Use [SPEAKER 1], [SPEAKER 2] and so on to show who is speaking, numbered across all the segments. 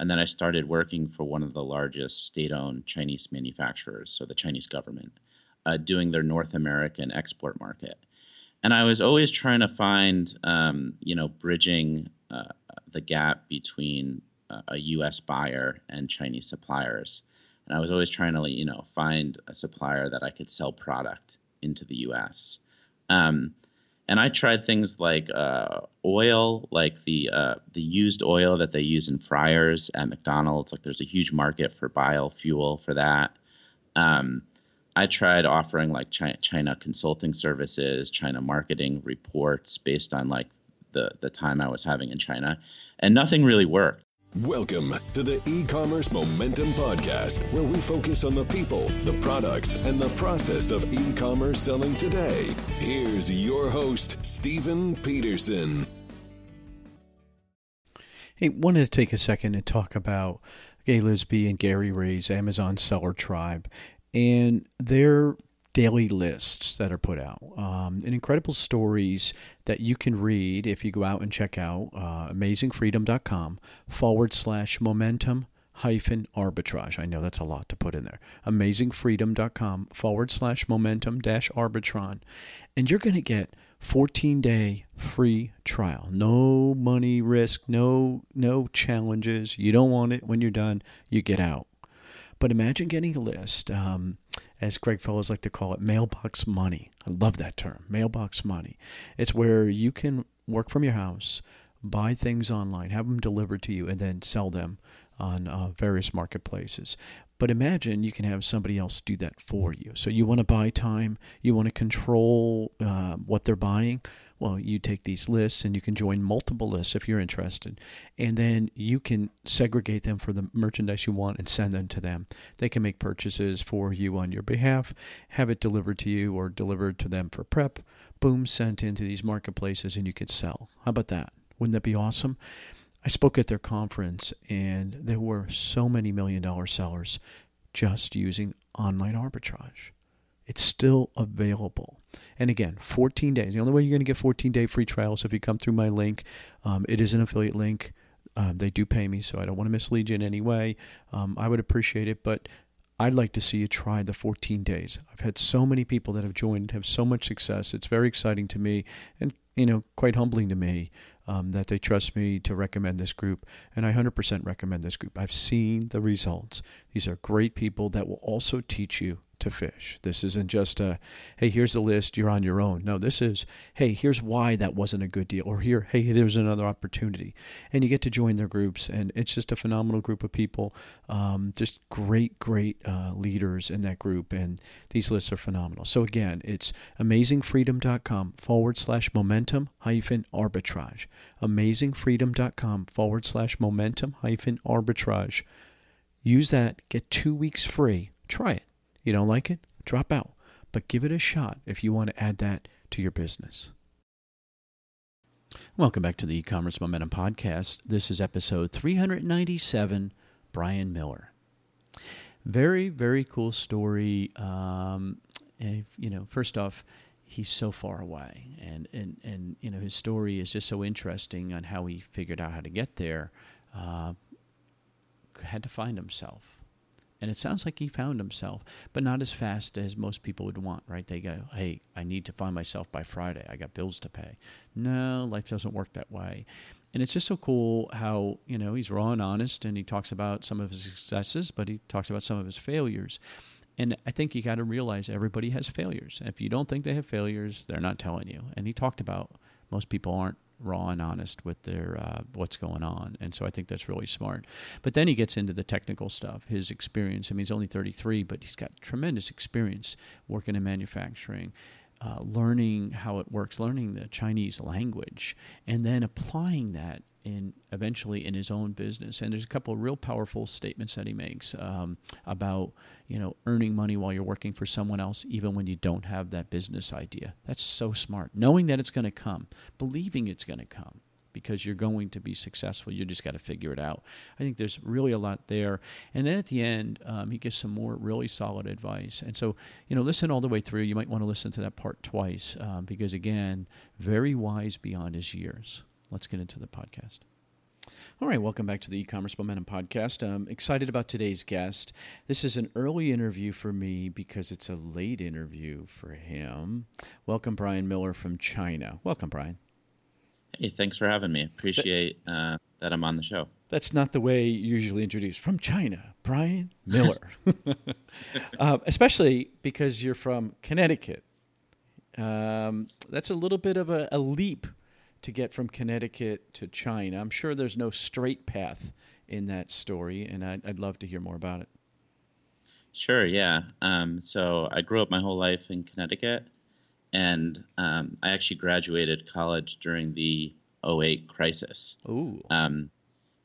[SPEAKER 1] And then I started working for one of the largest state owned Chinese manufacturers, so the Chinese government, uh, doing their North American export market. And I was always trying to find, um, you know, bridging uh, the gap between uh, a US buyer and Chinese suppliers. And I was always trying to, you know, find a supplier that I could sell product into the US. Um, and I tried things like uh, oil, like the uh, the used oil that they use in fryers at McDonald's. Like there's a huge market for biofuel for that. Um, I tried offering like China, China consulting services, China marketing reports based on like the the time I was having in China, and nothing really worked.
[SPEAKER 2] Welcome to the e-commerce momentum podcast where we focus on the people, the products, and the process of e-commerce selling today. Here's your host, Stephen Peterson.
[SPEAKER 3] Hey, wanted to take a second and talk about Gaye Lisby and Gary Ray's Amazon Seller Tribe and their daily lists that are put out um, and incredible stories that you can read if you go out and check out uh, amazingfreedom.com forward slash momentum hyphen arbitrage. I know that's a lot to put in there. Amazingfreedom.com forward slash momentum dash arbitrage. And you're going to get 14 day free trial. No money risk, no no challenges. You don't want it when you're done, you get out. But imagine getting a list, um, as Greg Fellows like to call it, mailbox money. I love that term, mailbox money. It's where you can work from your house, buy things online, have them delivered to you, and then sell them on uh, various marketplaces. But imagine you can have somebody else do that for you. So you want to buy time, you want to control uh, what they're buying. Well, you take these lists and you can join multiple lists if you're interested. And then you can segregate them for the merchandise you want and send them to them. They can make purchases for you on your behalf, have it delivered to you or delivered to them for prep. Boom, sent into these marketplaces and you could sell. How about that? Wouldn't that be awesome? I spoke at their conference and there were so many million dollar sellers just using online arbitrage. It's still available. And again, 14 days. The only way you're going to get 14 day free trials if you come through my link. Um, it is an affiliate link. Um, they do pay me, so I don't want to mislead you in any way. Um, I would appreciate it, but I'd like to see you try the 14 days. I've had so many people that have joined, have so much success. It's very exciting to me, and you know, quite humbling to me um, that they trust me to recommend this group. And I 100% recommend this group. I've seen the results. These are great people that will also teach you to fish. This isn't just a, hey, here's the list, you're on your own. No, this is, hey, here's why that wasn't a good deal, or here, hey, there's another opportunity. And you get to join their groups, and it's just a phenomenal group of people, um, just great, great uh, leaders in that group, and these lists are phenomenal. So again, it's amazingfreedom.com forward slash momentum hyphen arbitrage. Amazingfreedom.com forward slash momentum hyphen arbitrage. Use that, get two weeks free. Try it. You don't like it? Drop out. But give it a shot if you want to add that to your business. Welcome back to the e-commerce momentum podcast. This is episode 397. Brian Miller. Very very cool story. Um, if, you know, first off, he's so far away, and and and you know his story is just so interesting on how he figured out how to get there. Uh, had to find himself and it sounds like he found himself, but not as fast as most people would want, right? They go, hey, I need to find myself by Friday. I got bills to pay. No, life doesn't work that way. And it's just so cool how, you know, he's raw and honest and he talks about some of his successes, but he talks about some of his failures. And I think you got to realize everybody has failures. If you don't think they have failures, they're not telling you. And he talked about most people aren't raw and honest with their uh, what's going on, and so I think that's really smart. But then he gets into the technical stuff, his experience. I mean, he's only 33, but he's got tremendous experience working in manufacturing. Uh, learning how it works, learning the Chinese language, and then applying that in eventually in his own business. And there's a couple of real powerful statements that he makes um, about you know earning money while you're working for someone else, even when you don't have that business idea. That's so smart. Knowing that it's going to come, believing it's going to come. Because you're going to be successful, you just got to figure it out. I think there's really a lot there. And then at the end, um, he gives some more really solid advice. And so, you know, listen all the way through. You might want to listen to that part twice um, because, again, very wise beyond his years. Let's get into the podcast. All right, welcome back to the e-commerce momentum podcast. I'm excited about today's guest. This is an early interview for me because it's a late interview for him. Welcome, Brian Miller from China. Welcome, Brian.
[SPEAKER 1] Hey, thanks for having me. Appreciate uh, that I'm on the show.
[SPEAKER 3] That's not the way you usually introduce. From China, Brian Miller. uh, especially because you're from Connecticut. Um, that's a little bit of a, a leap to get from Connecticut to China. I'm sure there's no straight path in that story, and I'd, I'd love to hear more about it.
[SPEAKER 1] Sure, yeah. Um, so I grew up my whole life in Connecticut, and um, I actually graduated college during the 08 crisis.
[SPEAKER 3] Ooh.
[SPEAKER 1] Um,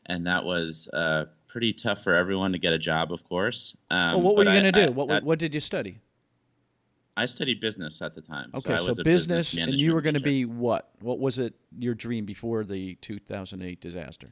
[SPEAKER 1] and that was uh, pretty tough for everyone to get a job, of course. Um,
[SPEAKER 3] well, what were you going to do?
[SPEAKER 1] I,
[SPEAKER 3] what,
[SPEAKER 1] I,
[SPEAKER 3] what did you study?
[SPEAKER 1] I studied business at the time.
[SPEAKER 3] Okay,
[SPEAKER 1] so,
[SPEAKER 3] so,
[SPEAKER 1] business,
[SPEAKER 3] business and you were going to be what? What was it your dream before the 2008 disaster?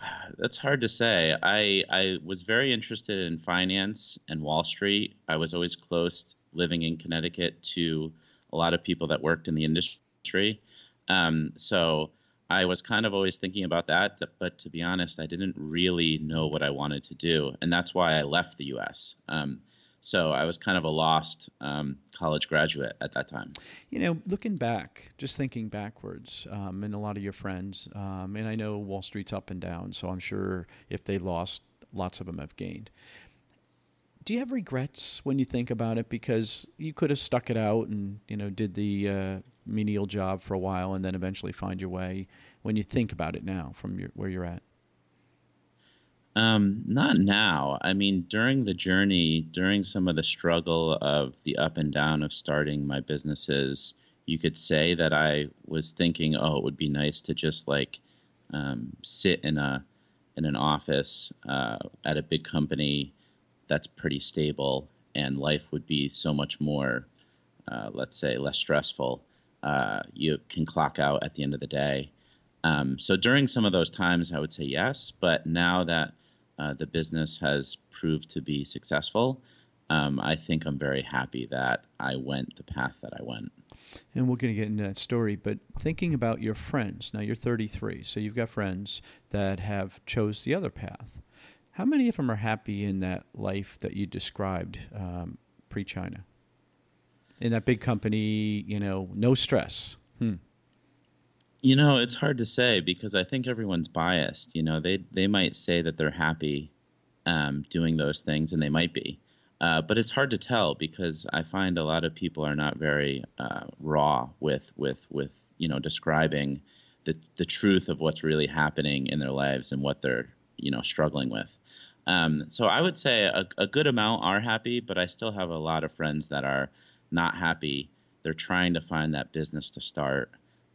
[SPEAKER 1] That's hard to say. I I was very interested in finance and Wall Street. I was always close, living in Connecticut, to a lot of people that worked in the industry. Um, so I was kind of always thinking about that. But to be honest, I didn't really know what I wanted to do, and that's why I left the U.S. Um, so I was kind of a lost um, college graduate at that time.
[SPEAKER 3] You know, looking back, just thinking backwards, um, and a lot of your friends, um, and I know Wall Street's up and down, so I'm sure if they lost, lots of them have gained. Do you have regrets when you think about it? Because you could have stuck it out and you know did the uh, menial job for a while, and then eventually find your way. When you think about it now, from your, where you're at.
[SPEAKER 1] Um, not now. I mean, during the journey, during some of the struggle of the up and down of starting my businesses, you could say that I was thinking, oh, it would be nice to just like um, sit in a in an office uh, at a big company that's pretty stable, and life would be so much more, uh, let's say, less stressful. Uh, you can clock out at the end of the day. Um, so during some of those times, I would say yes. But now that uh, the business has proved to be successful, um, I think I'm very happy that I went the path that I went.
[SPEAKER 3] And we're going to get into that story, but thinking about your friends. Now you're 33, so you've got friends that have chose the other path. How many of them are happy in that life that you described um, pre-China? In that big company, you know, no stress. Hmm.
[SPEAKER 1] You know, it's hard to say because I think everyone's biased. You know, they they might say that they're happy um, doing those things, and they might be, uh, but it's hard to tell because I find a lot of people are not very uh, raw with with with you know describing the the truth of what's really happening in their lives and what they're you know struggling with. Um, so I would say a, a good amount are happy, but I still have a lot of friends that are not happy. They're trying to find that business to start.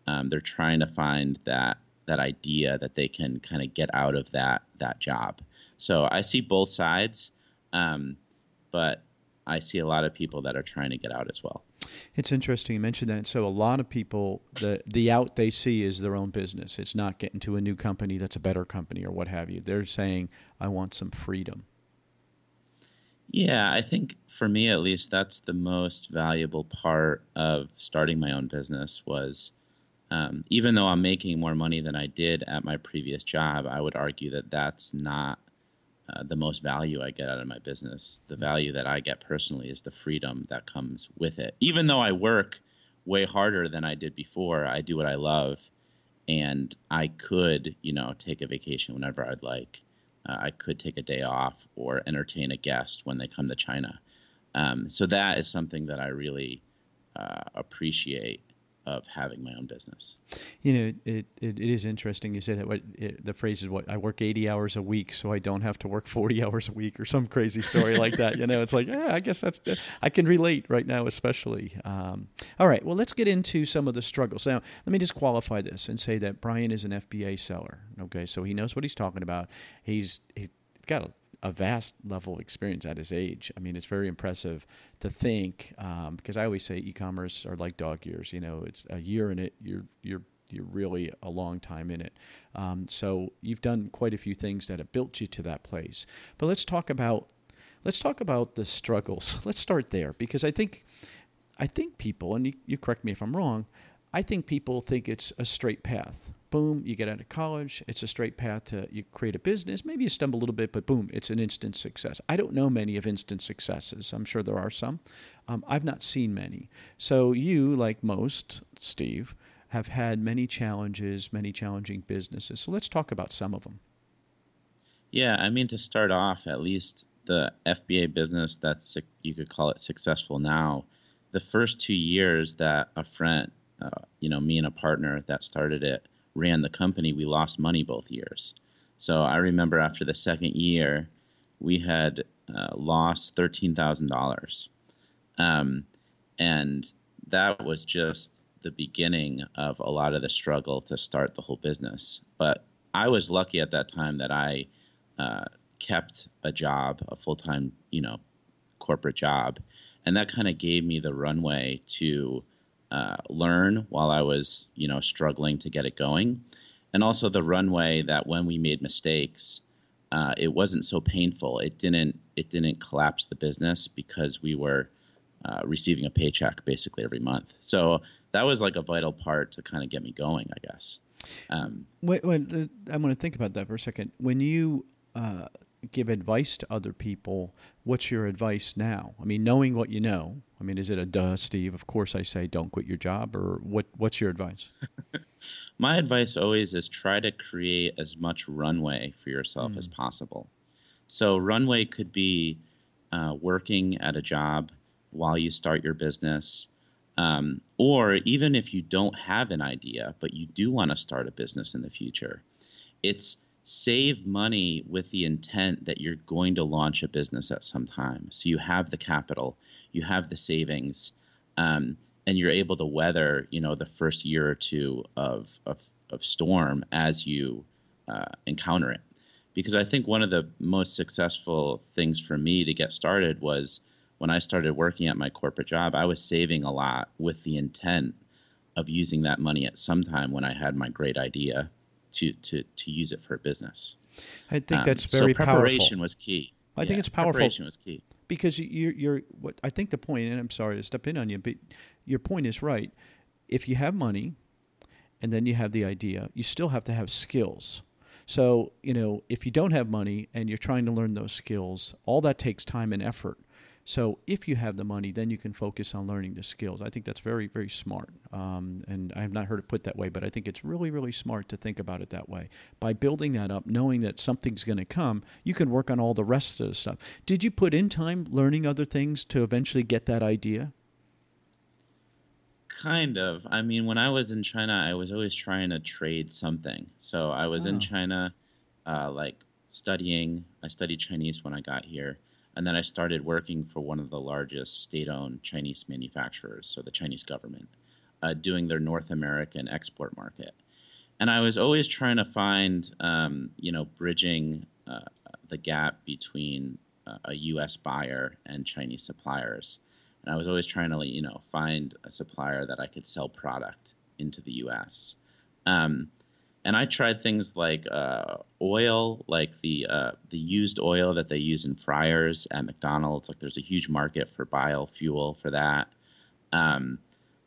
[SPEAKER 1] Um, they're trying to find that that idea that they can kind of get out of that that job. So I see both sides, um, but I see a lot of people that are trying to get out as well.
[SPEAKER 3] It's interesting you mentioned that. So a lot of people, the the out they see is their own business. It's not getting to a new company that's a better company or what have you. They're saying, "I want some freedom."
[SPEAKER 1] Yeah, I think for me at least, that's the most valuable part of starting my own business was um, even though I'm making more money than I did at my previous job, I would argue that that's not uh, the most value I get out of my business. The value that I get personally is the freedom that comes with it. Even though I work way harder than I did before, I do what I love, and I could, you know, take a vacation whenever I'd like. Uh, I could take a day off or entertain a guest when they come to China. Um, so that is something that I really uh, appreciate of having my own business.
[SPEAKER 3] You know, it, it, it is interesting. You said that what it, the phrase is what I work 80 hours a week so I don't have to work 40 hours a week or some crazy story like that. You know, it's like, yeah, I guess that's, I can relate right now, especially. Um, all right. Well, let's get into some of the struggles. Now, let me just qualify this and say that Brian is an FBA seller. Okay. So he knows what he's talking about. He's, he's got a a vast level of experience at his age. I mean, it's very impressive to think um, because I always say e-commerce are like dog years. You know, it's a year in it, you're you're you're really a long time in it. Um, so you've done quite a few things that have built you to that place. But let's talk about let's talk about the struggles. Let's start there because I think I think people, and you, you correct me if I'm wrong, I think people think it's a straight path boom, you get out of college. It's a straight path to you create a business. Maybe you stumble a little bit, but boom, it's an instant success. I don't know many of instant successes. I'm sure there are some. Um, I've not seen many. So you, like most, Steve, have had many challenges, many challenging businesses. So let's talk about some of them.
[SPEAKER 1] Yeah, I mean to start off, at least the FBA business that's you could call it successful now. The first two years that a friend, uh, you know, me and a partner that started it ran the company, we lost money both years. So I remember after the second year, we had uh, lost thirteen thousand um, dollars, and that was just the beginning of a lot of the struggle to start the whole business. But I was lucky at that time that I uh, kept a job, a full time, you know, corporate job, and that kind of gave me the runway to uh, learn while I was, you know, struggling to get it going, and also the runway that when we made mistakes, uh, it wasn't so painful. It didn't it didn't collapse the business because we were uh, receiving a paycheck basically every month. So that was like a vital part to kind of get me going, I guess. Um,
[SPEAKER 3] wait, wait, uh, I want to think about that for a second. When you uh, give advice to other people, what's your advice now? I mean, knowing what you know, I mean, is it a duh, Steve? Of course, I say don't quit your job, or what? What's your advice?
[SPEAKER 1] My advice always is try to create as much runway for yourself mm. as possible. So, runway could be uh, working at a job while you start your business. Um, or even if you don't have an idea, but you do want to start a business in the future, it's save money with the intent that you're going to launch a business at some time. So you have the capital, you have the savings, um, and you're able to weather, you know, the first year or two of of, of storm as you uh, encounter it. Because I think one of the most successful things for me to get started was when I started working at my corporate job. I was saving a lot with the intent of using that money at some time when I had my great idea to to to use it for a business.
[SPEAKER 3] I think um, that's very
[SPEAKER 1] so preparation
[SPEAKER 3] powerful.
[SPEAKER 1] was key.
[SPEAKER 3] I yeah, think it's powerful.
[SPEAKER 1] Preparation was key
[SPEAKER 3] because you're you're what I think the point, and I'm sorry to step in on you, but your point is right. If you have money, and then you have the idea, you still have to have skills. So you know, if you don't have money and you're trying to learn those skills, all that takes time and effort. So if you have the money, then you can focus on learning the skills. I think that's very, very smart. Um, and I have not heard it put that way, but I think it's really, really smart to think about it that way. By building that up, knowing that something's going to come, you can work on all the rest of the stuff. Did you put in time learning other things to eventually get that idea?
[SPEAKER 1] Kind of. I mean, when I was in China, I was always trying to trade something. So I was oh. in China, uh, like studying. I studied Chinese when I got here and then I started working for one of the largest state-owned Chinese manufacturers, so the Chinese government, uh, doing their North American export market. And I was always trying to find, um, you know, bridging uh, the gap between uh, a U.S. buyer and Chinese suppliers. And I was always trying to, you know, find a supplier that I could sell product into the U.S. Um, and I tried things like uh, oil, like the uh, the used oil that they use in fryers at McDonald's. Like there's a huge market for biofuel for that. Um,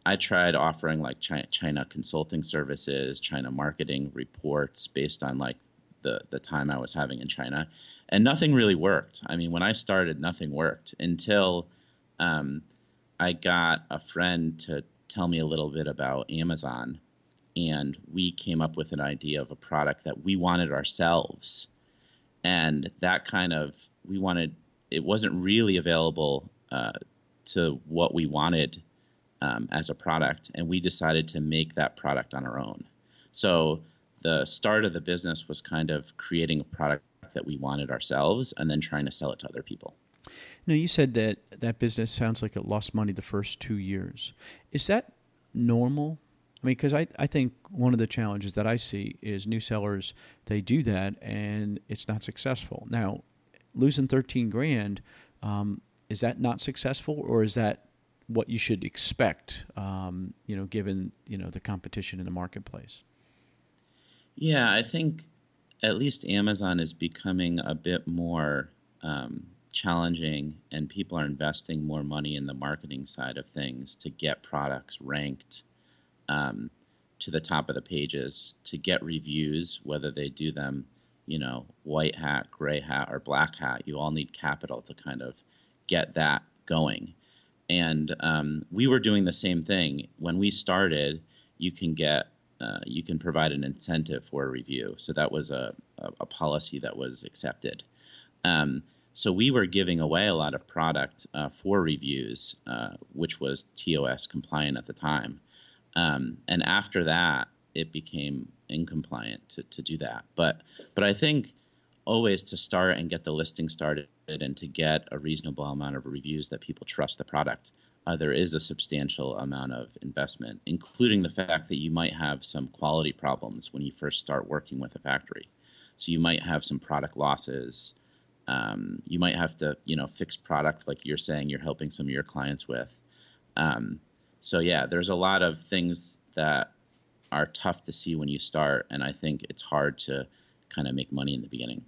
[SPEAKER 1] I tried offering like China, China, consulting services, China marketing reports based on like the the time I was having in China, and nothing really worked. I mean, when I started, nothing worked until um, I got a friend to tell me a little bit about Amazon and we came up with an idea of a product that we wanted ourselves. And that kind of we wanted it wasn't really available uh, to what we wanted um, as a product and we decided to make that product on our own. So the start of the business was kind of creating a product that we wanted ourselves and then trying to sell it to other people.
[SPEAKER 3] Now you said that that business sounds like it lost money the first two years. Is that normal I mean, because I, I think one of the challenges that I see is new sellers, they do that and it's not successful. Now, losing 13 grand, um, is that not successful or is that what you should expect, um, you know, given, you know, the competition in the marketplace?
[SPEAKER 1] Yeah, I think at least Amazon is becoming a bit more um, challenging and people are investing more money in the marketing side of things to get products ranked um, to the top of the pages to get reviews, whether they do them, you know, white hat, gray hat, or black hat. You all need capital to kind of get that going. And um, we were doing the same thing when we started. You can get uh, you can provide an incentive for a review. So that was a, a, a policy that was accepted. Um, so we were giving away a lot of product uh, for reviews, uh, which was TOS compliant at the time. Um, and after that, it became incompliant to, to do that. But but I think always to start and get the listing started and to get a reasonable amount of reviews that people trust the product, uh, there is a substantial amount of investment, including the fact that you might have some quality problems when you first start working with a factory. So you might have some product losses. Um, you might have to, you know, fix product like you're saying you're helping some of your clients with. Um, so yeah, there's a lot of things that are tough to see when you start, and I think it's hard to kind of make money in the beginning.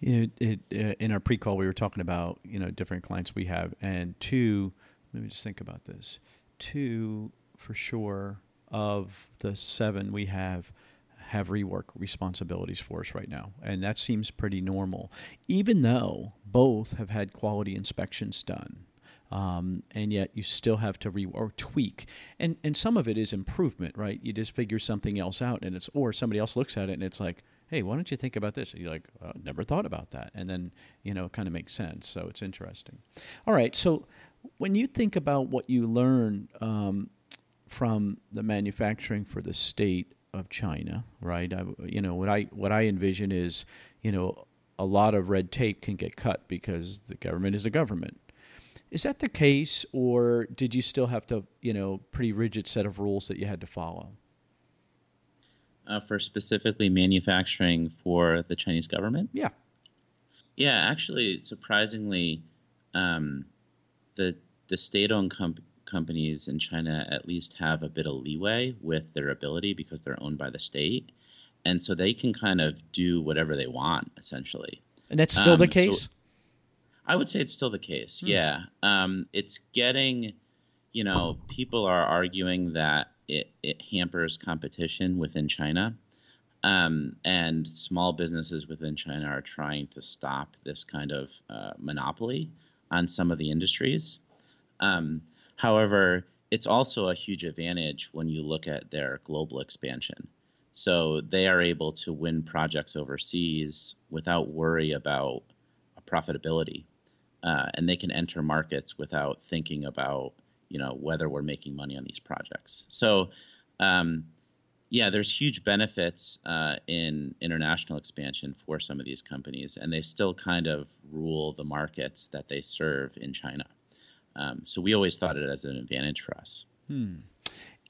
[SPEAKER 3] You know, it, uh, in our pre-call, we were talking about you know different clients we have, and two. Let me just think about this. Two, for sure, of the seven we have have rework responsibilities for us right now, and that seems pretty normal. Even though both have had quality inspections done, um, and yet you still have to re or tweak. And and some of it is improvement right? You just figure something else out and it's or somebody else looks at it and it's like hey why don't you think about this? And you're like oh, never thought about that. And then you know it kind of makes sense. So it's interesting. All right. So when you think about what you learn um, from the manufacturing for the state of China, right? I, you know what I what I envision is, you know, a lot of red tape can get cut because the government is the government, is that the case, or did you still have to, you know, pretty rigid set of rules that you had to follow?
[SPEAKER 1] Uh, for specifically manufacturing for the Chinese government?
[SPEAKER 3] Yeah.
[SPEAKER 1] Yeah, actually, surprisingly, um, the the state-owned com- companies in China at least have a bit of leeway with their ability because they're owned by the state, and so they can kind of do whatever they want essentially.
[SPEAKER 3] And that's still um, the case. So,
[SPEAKER 1] I would say it's still the case. Hmm. Yeah, um, it's getting. You know, people are arguing that it, it hampers competition within China. Um, and small businesses within China are trying to stop this kind of uh, monopoly on some of the industries. Um, however, it's also a huge advantage when you look at their global expansion. So they are able to win projects overseas without worry about profitability uh, and they can enter markets without thinking about you know whether we're making money on these projects. So um, yeah, there's huge benefits uh, in international expansion for some of these companies, and they still kind of rule the markets that they serve in China. Um, so we always thought it as an advantage for us.
[SPEAKER 3] Hmm.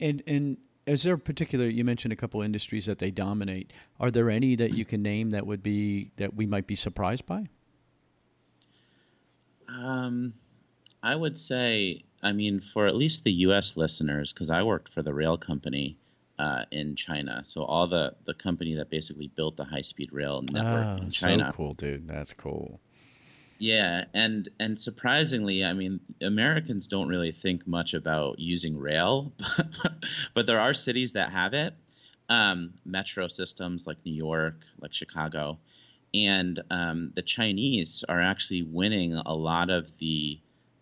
[SPEAKER 3] And and is there a particular? You mentioned a couple industries that they dominate. Are there any that you can name that would be that we might be surprised by?
[SPEAKER 1] Um, I would say, I mean, for at least the U.S. listeners, because I worked for the rail company uh, in China, so all the the company that basically built the high speed rail network oh, in China.
[SPEAKER 3] So cool, dude. That's cool.
[SPEAKER 1] Yeah, and and surprisingly, I mean, Americans don't really think much about using rail, but but there are cities that have it. Um, metro systems like New York, like Chicago, and um, the Chinese are actually winning a lot of the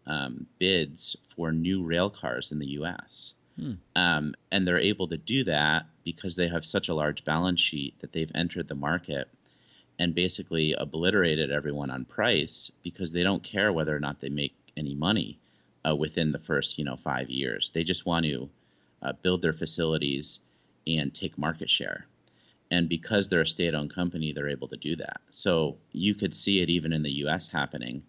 [SPEAKER 1] um, bids for new rail cars in the U.S. Hmm. Um, and they're able to do that because they have such a large balance sheet that they've entered the market and basically obliterated everyone on price because they don't care whether or not they make any money uh, within the first you know five years. They just want to uh, build their facilities and take market share and because they're a state-owned company they're able to do that. So you could see it even in the us happening.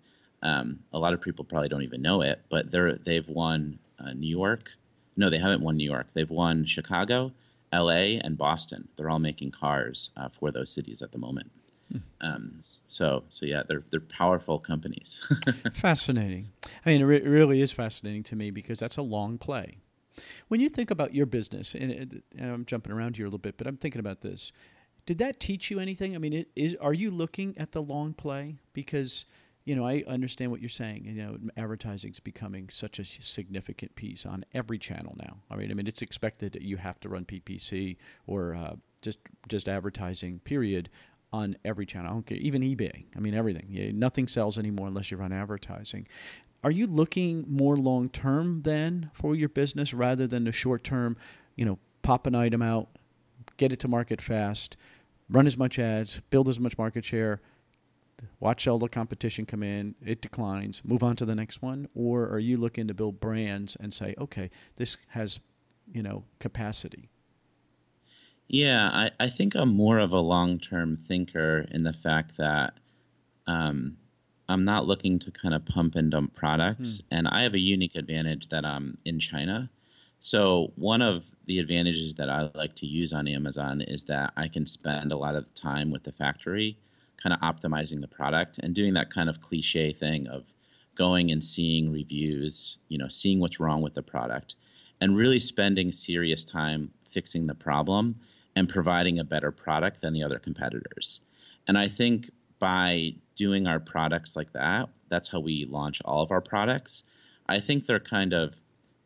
[SPEAKER 1] Um, a lot of people probably don't even know it but they're they've won uh, new york. No they haven't won new york. They've won chicago la and boston. They're all making cars uh, for those cities at the moment. Hmm. um, so so yeah they're they're powerful companies.
[SPEAKER 3] Fascinating. I mean it, re- it really is fascinating to me because that's a long play when you think about your business, and, and I'm jumping around here a little bit, but I'm thinking about this. Did that teach you anything? I mean, is are you looking at the long play? Because you know, I understand what you're saying. You know, advertising is becoming such a significant piece on every channel now. I mean, I mean, it's expected that you have to run PPC or uh, just just advertising. Period. On every channel, I don't care, even eBay. I mean, everything. Nothing sells anymore unless you run advertising. Are you looking more long term then for your business rather than the short term? You know, pop an item out, get it to market fast, run as much ads, build as much market share, watch all the competition come in, it declines, move on to the next one? Or are you looking to build brands and say, okay, this has, you know, capacity?
[SPEAKER 1] Yeah, I, I think I'm more of a long term thinker in the fact that um, I'm not looking to kind of pump and dump products. Hmm. And I have a unique advantage that I'm in China. So, one of the advantages that I like to use on Amazon is that I can spend a lot of time with the factory kind of optimizing the product and doing that kind of cliche thing of going and seeing reviews, you know, seeing what's wrong with the product and really spending serious time fixing the problem and providing a better product than the other competitors. And I think by doing our products like that, that's how we launch all of our products. I think they're kind of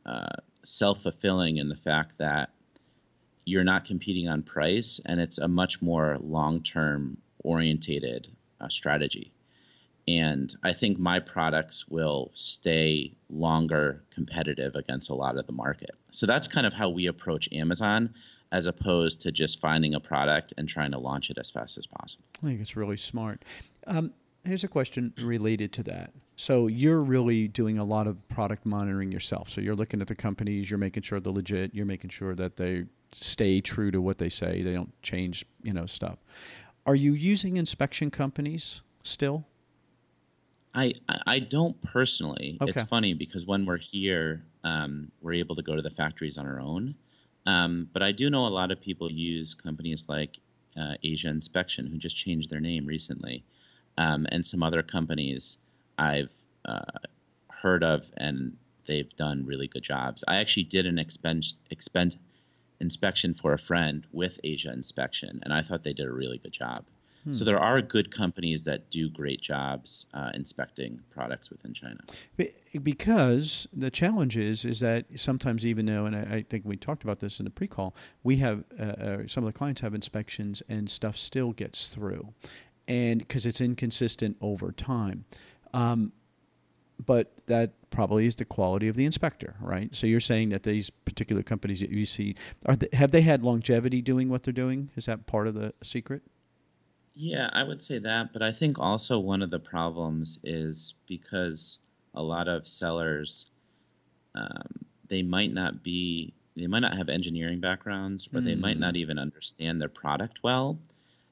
[SPEAKER 1] uh, self fulfilling in the fact that you're not competing on price and it's a much more long term orientated uh, strategy. And I think my products will stay longer competitive against a lot of the market. So that's kind of how we approach Amazon as opposed to just finding a product and trying to launch it as fast as possible.
[SPEAKER 3] I think it's really smart. Um, here's a question related to that. So you're really doing a lot of product monitoring yourself. So you're looking at the companies, you're making sure they're legit, you're making sure that they stay true to what they say, they don't change, you know, stuff. Are you using inspection companies still?
[SPEAKER 1] I I don't personally. Okay. It's funny because when we're here, um, we're able to go to the factories on our own. Um, but I do know a lot of people use companies like uh, Asia Inspection, who just changed their name recently, um, and some other companies I've uh, heard of, and they've done really good jobs. I actually did an expense, inspection for a friend with Asia Inspection, and I thought they did a really good job. Hmm. So there are good companies that do great jobs uh, inspecting products within China.
[SPEAKER 3] Because the challenge is is that sometimes even though, and I, I think we talked about this in the pre-call, we have uh, uh, some of the clients have inspections and stuff still gets through, and because it's inconsistent over time. Um, but that probably is the quality of the inspector, right? So you're saying that these particular companies that you see are they, have they had longevity doing what they're doing? Is that part of the secret?
[SPEAKER 1] Yeah, I would say that, but I think also one of the problems is because a lot of sellers um, they might not be they might not have engineering backgrounds or mm. they might not hmm. even understand their product well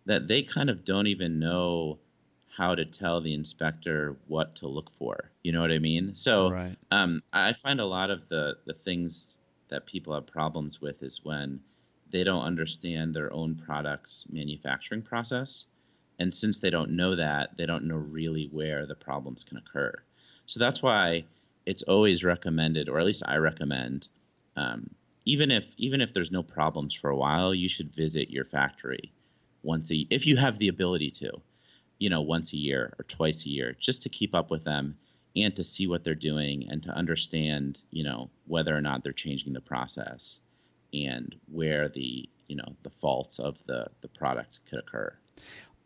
[SPEAKER 1] that they kind of don't even know how to tell the inspector what to look for. You know what I mean? So right. um, I find a lot of the the things that people have problems with is when they don't understand their own product's manufacturing process, and since they don't know that, they don't know really where the problems can occur. So that's why it's always recommended, or at least I recommend, um, even if even if there's no problems for a while, you should visit your factory once a if you have the ability to you know, once a year or twice a year, just to keep up with them and to see what they're doing and to understand, you know, whether or not they're changing the process and where the, you know, the faults of the the product could occur.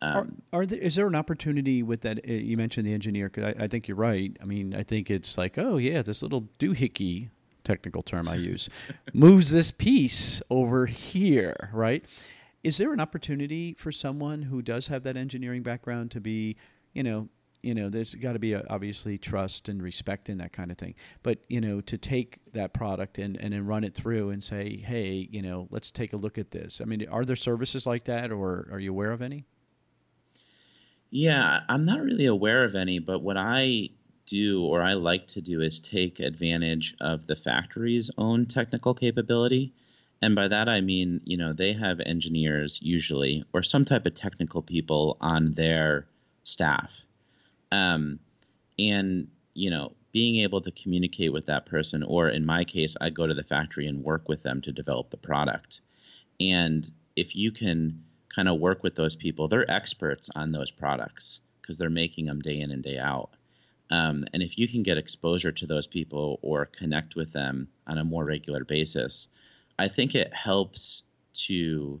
[SPEAKER 3] Um, are, are there, is there an opportunity with that? Uh, you mentioned the engineer. Cause I, I think you're right. I mean, I think it's like, oh yeah, this little doohickey technical term I use moves this piece over here, right? Is there an opportunity for someone who does have that engineering background to be, you know, you know, there's got to be a, obviously trust and respect and that kind of thing. But you know, to take that product and and then run it through and say, hey, you know, let's take a look at this. I mean, are there services like that, or are you aware of any?
[SPEAKER 1] Yeah, I'm not really aware of any, but what I do or I like to do is take advantage of the factory's own technical capability. And by that I mean, you know, they have engineers usually or some type of technical people on their staff. Um, and, you know, being able to communicate with that person, or in my case, I go to the factory and work with them to develop the product. And if you can kind of work with those people, they're experts on those products because they're making them day in and day out. Um, and if you can get exposure to those people or connect with them on a more regular basis, I think it helps to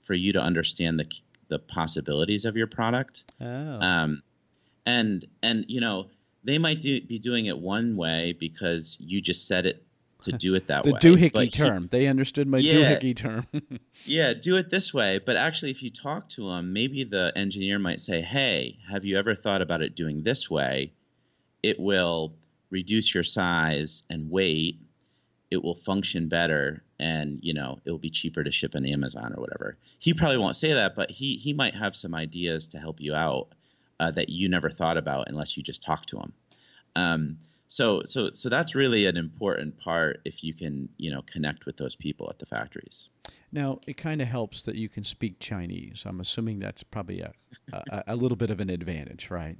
[SPEAKER 1] for you to understand the the possibilities of your product.
[SPEAKER 3] Oh.
[SPEAKER 1] Um, and and you know they might do, be doing it one way because you just said it to do it that
[SPEAKER 3] the
[SPEAKER 1] way.
[SPEAKER 3] The doohickey
[SPEAKER 1] But he-
[SPEAKER 3] term. they understood my
[SPEAKER 1] Yeah.
[SPEAKER 3] doohickey term.
[SPEAKER 1] yeah, do it this way. But actually, if you talk to them, maybe the engineer might say, "Hey, have you ever thought about it doing this way? It will reduce your size and weight. It will function better, and you know it will be cheaper to ship on Amazon or whatever." He probably won't say that, but he he might have some ideas to help you out uh, that you never thought about unless you just talk to him. Um, so so so that's really an important part if you can you know connect with those people at the factories.
[SPEAKER 3] Now, it kind of helps that you can speak Chinese. I'm assuming that's probably a, a, a little bit of an advantage, right?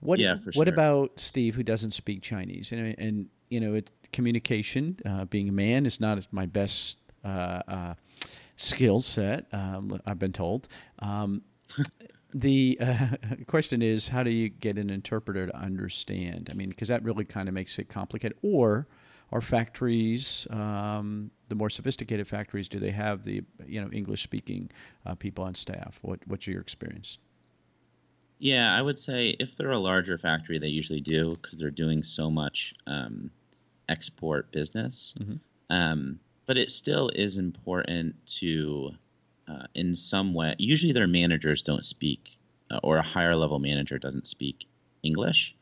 [SPEAKER 3] What,
[SPEAKER 1] Yeah, for
[SPEAKER 3] What
[SPEAKER 1] sure.
[SPEAKER 3] about Steve, who doesn't speak Chinese? And, and you know, it, communication, uh, being a man, is not my best uh, uh, skill set, um, I've been told. Um, the uh, question is, how do you get an interpreter to understand? I mean, because that really kind of makes it complicated. Or are factories, um, the more sophisticated factories, do they have the you know English speaking uh, people on staff? What what's your experience?
[SPEAKER 1] Yeah, I would say if they're a larger factory, they usually do because they're doing so much um, export business. Um, but it still is important to, uh, in some way, usually their managers don't speak, uh, or a higher level manager doesn't speak English.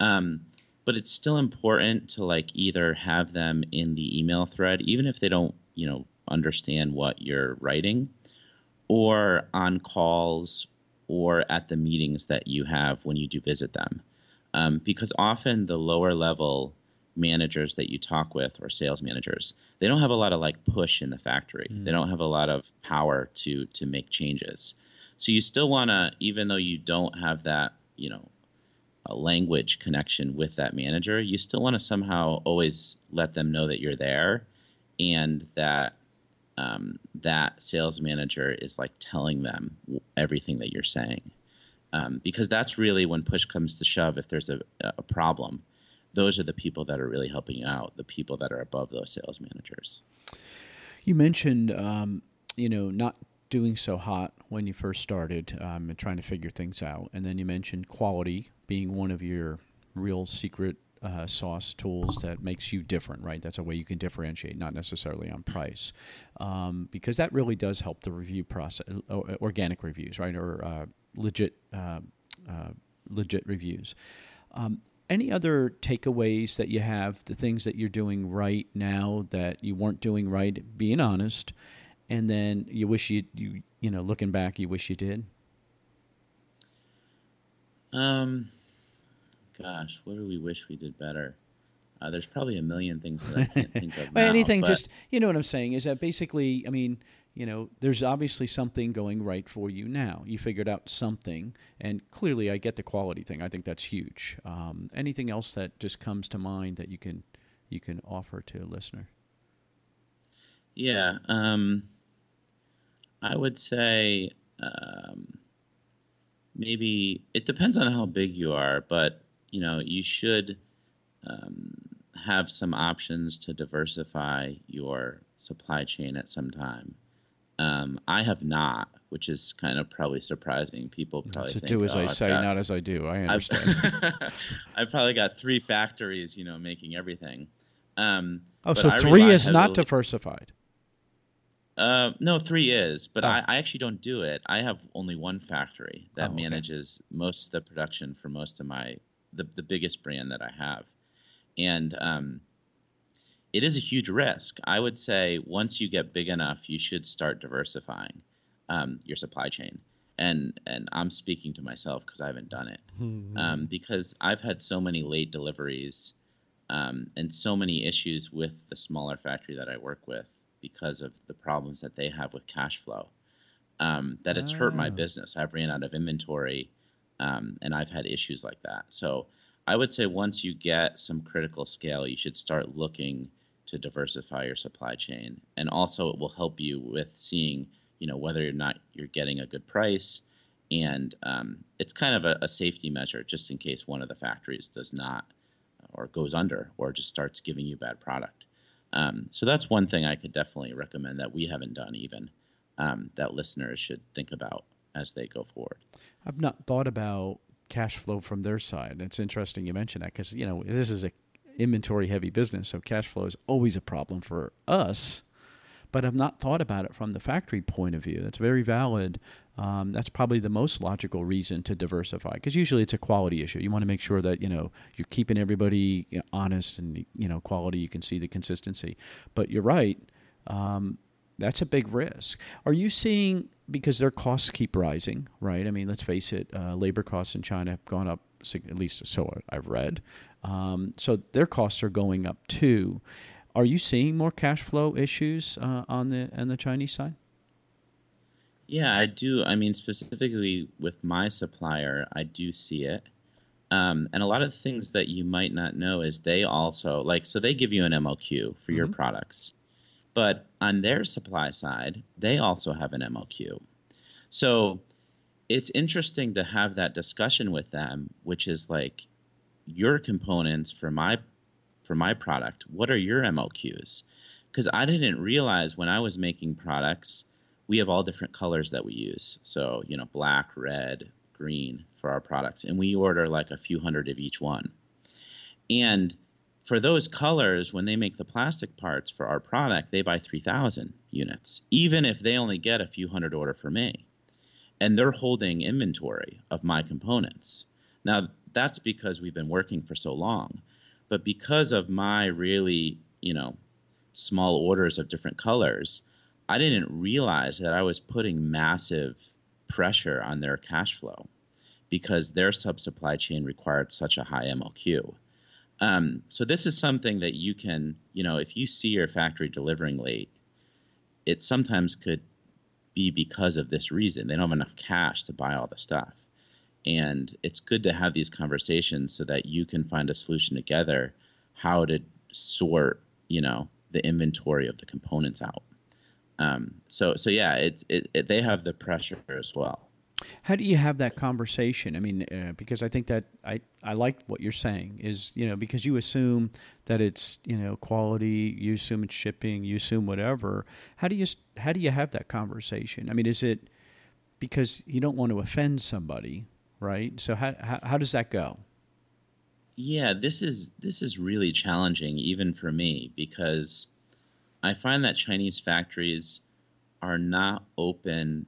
[SPEAKER 1] Um, but it's still important to like either have them in the email thread, even if they don't, you know, understand what you're writing, or on calls or at the meetings that you have when you do visit them. Um, because often the lower level managers that you talk with or sales managers, they don't have a lot of like push in the factory. They don't have a lot of power to to make changes. So you still want to, even though you don't have that, you know, a language connection with that manager, you still want to somehow always let them know that you're there and that um, that sales manager is like telling them everything that you're saying. Um, because that's really when push comes to shove, if there's a, a problem, those are the people that are really helping you out, the people that are above those sales managers.
[SPEAKER 3] You mentioned, um, you know, not doing so hot when you first started um, and trying to figure things out, and then you mentioned quality being one of your real secret uh, sauce tools that makes you different, right? That's a way you can differentiate, not necessarily on price, um, because that really does help the review process, organic reviews, right, or uh, legit, uh, uh, legit reviews. Um, any other takeaways that you have, the things that you're doing right now that you weren't doing right, being honest, and then you wish you you you know looking back, you wish you did.
[SPEAKER 1] Um, gosh, what do we wish we did better? Uh, there's probably a million things that I can't think of. Now,
[SPEAKER 3] anything, just you know what I'm saying is that basically, I mean, you know, there's obviously something going right for you now. You figured out something, and clearly, I get the quality thing. I think that's huge. Um, anything else that just comes to mind that you can you can offer to a listener?
[SPEAKER 1] Yeah, um, I would say um, maybe it depends on how big you are, but you know you should um, have some options to diversify your supply chain at some time. Um, I have not, which is kind of probably surprising. People probably
[SPEAKER 3] So
[SPEAKER 1] think,
[SPEAKER 3] do as
[SPEAKER 1] "Oh,
[SPEAKER 3] I
[SPEAKER 1] I've
[SPEAKER 3] say,
[SPEAKER 1] got-
[SPEAKER 3] not as I do. I
[SPEAKER 1] I've,
[SPEAKER 3] understand.
[SPEAKER 1] I've probably got three factories, you know, making everything. Um,
[SPEAKER 3] oh, so
[SPEAKER 1] I
[SPEAKER 3] three is not diversified.
[SPEAKER 1] uh, no, three is, but
[SPEAKER 3] Oh.
[SPEAKER 1] I, I actually don't do it. I have only one factory that
[SPEAKER 3] Oh, okay.
[SPEAKER 1] manages most of the production for most of my the the biggest brand that I have, and um, it is a huge risk. I would say once you get big enough, you should start diversifying um, your supply chain. And and I'm speaking to myself because I haven't done it um, because I've had so many late deliveries um, and so many issues with the smaller factory that I work with because of the problems that they have with cash flow. Um, that it's hurt my
[SPEAKER 3] Ah.
[SPEAKER 1] business. I've ran out of inventory, um, and I've had issues like that. So I would say once you get some critical scale, you should start looking to diversify your supply chain, and also it will help you with seeing, you know, whether or not you're getting a good price, and um, it's kind of a, a, safety measure just in case one of the factories does not or goes under or just starts giving you bad product. Um, so that's one thing I could definitely recommend that we haven't done even um, that listeners should think about as they go forward.
[SPEAKER 3] I've not thought about cash flow from their side. It's interesting you mention that because you know this is a inventory heavy business, so cash flow is always a problem for us. But I've not thought about it from the factory point of view. That's very valid. Um, that's probably the most logical reason to diversify because usually it's a quality issue. You want to make sure that you know you're keeping everybody honest and you know quality. You can see the consistency. But you're right. Um, that's a big risk. Are you seeing because their costs keep rising, right? I mean, let's face it, uh, labor costs in China have gone up, at least so I've read. Um, so their costs are going up too. Are you seeing more cash flow issues uh, on the on the Chinese side?
[SPEAKER 1] Yeah, I do. I mean, specifically with my supplier, I do see it. Um, and a lot of things that you might not know is they also like so they give you an MOQ for mm-hmm. your products but on their supply side, they also have an MOQ. So it's interesting to have that discussion with them, which is like your components for my for my product. What are your MOQs? Because I didn't realize when I was making products, we have all different colors that we use. So you know, black, red, green for our products, and we order like a few hundred of each one. And for those colors, when they make the plastic parts for our product, they buy 3,000 units, even if they only get a few hundred order for me. And they're holding inventory of my components. Now, that's because we've been working for so long. But because of my really, you know, small orders of different colors, I didn't realize that I was putting massive pressure on their cash flow because their sub supply chain required such a high MLQ. Um, so this is something that you can, you know, if you see your factory delivering late, it sometimes could be because of this reason. They don't have enough cash to buy all the stuff. And it's good to have these conversations so that you can find a solution together how to sort, you know, the inventory of the components out. Um, so, so yeah, it's it, it, they have the pressure as well.
[SPEAKER 3] How do you have that conversation? I mean, uh, because I think that I, I like what you're saying is, you know, because you assume that it's, you know, quality, you assume it's shipping, you assume whatever. How do you, how do you have that conversation? I mean, is it because you don't want to offend somebody, right? So how, how, how does that go?
[SPEAKER 1] Yeah, this is, this is really challenging even for me because I find that Chinese factories are not open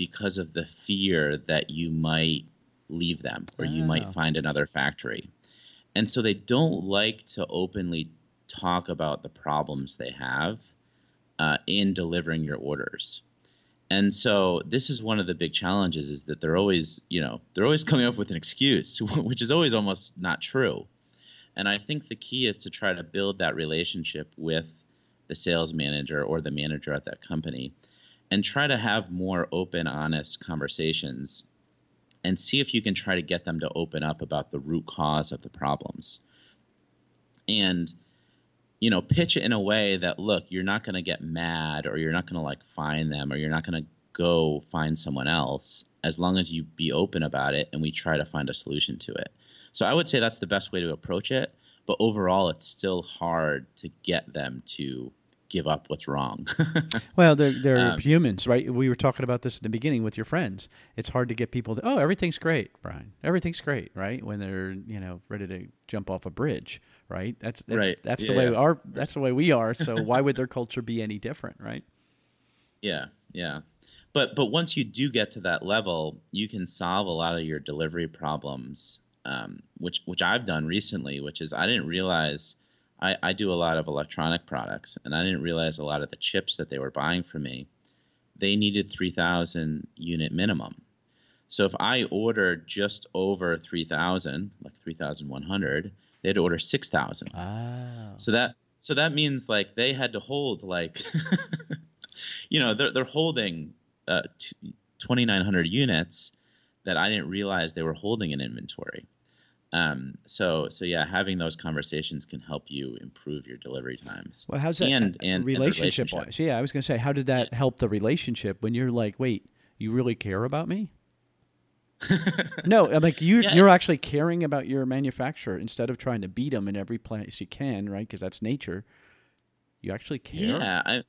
[SPEAKER 1] because of the fear that you might leave them or you might find another factory. And so they don't like to openly talk about the problems they have uh, in delivering your orders. And so this is one of the big challenges is that they're always, you know, they're always coming up with an excuse, which is always almost not true. And I think the key is to try to build that relationship with the sales manager or the manager at that company and try to have more open, honest conversations and see if you can try to get them to open up about the root cause of the problems. And you know, pitch it in a way that look, you're not going to get mad or you're not going to like find them or you're not going to go find someone else as long as you be open about it and we try to find a solution to it. So I would say that's the best way to approach it, but overall it's still hard to get them to give up what's wrong.
[SPEAKER 3] well, they're, they're um, humans, right? We were talking about this in the beginning with your friends. It's hard to get people to, oh, everything's great, Brian. Everything's great, right? When they're, you know, ready to jump off a bridge, right? That's, that's, right. that's yeah, the way yeah. our, that's the way we are. So why would their culture be any different, right?
[SPEAKER 1] Yeah. Yeah. But, but once you do get to that level, you can solve a lot of your delivery problems, um, which, which I've done recently, which is I didn't realize – I, I do a lot of electronic products, and I didn't realize a lot of the chips that they were buying from me, they needed 3,000 unit minimum. So if I ordered just over 3,000, like 3,100, they'd order 6,000.
[SPEAKER 3] Ah.
[SPEAKER 1] So that so that means like they had to hold like, you know, they're they're holding uh, 2,900 units that I didn't realize they were holding in inventory. Um, so so yeah, having those conversations can help you improve your delivery times.
[SPEAKER 3] Well, how's that and, and relationship, wise? Yeah, I was going to say, how did that help the relationship when you're like, wait, you really care about me? no, I'm like you. Yeah. You're actually caring about your manufacturer instead of trying to beat them in every place you can, right? Because that's nature. You actually care.
[SPEAKER 1] Yeah, I,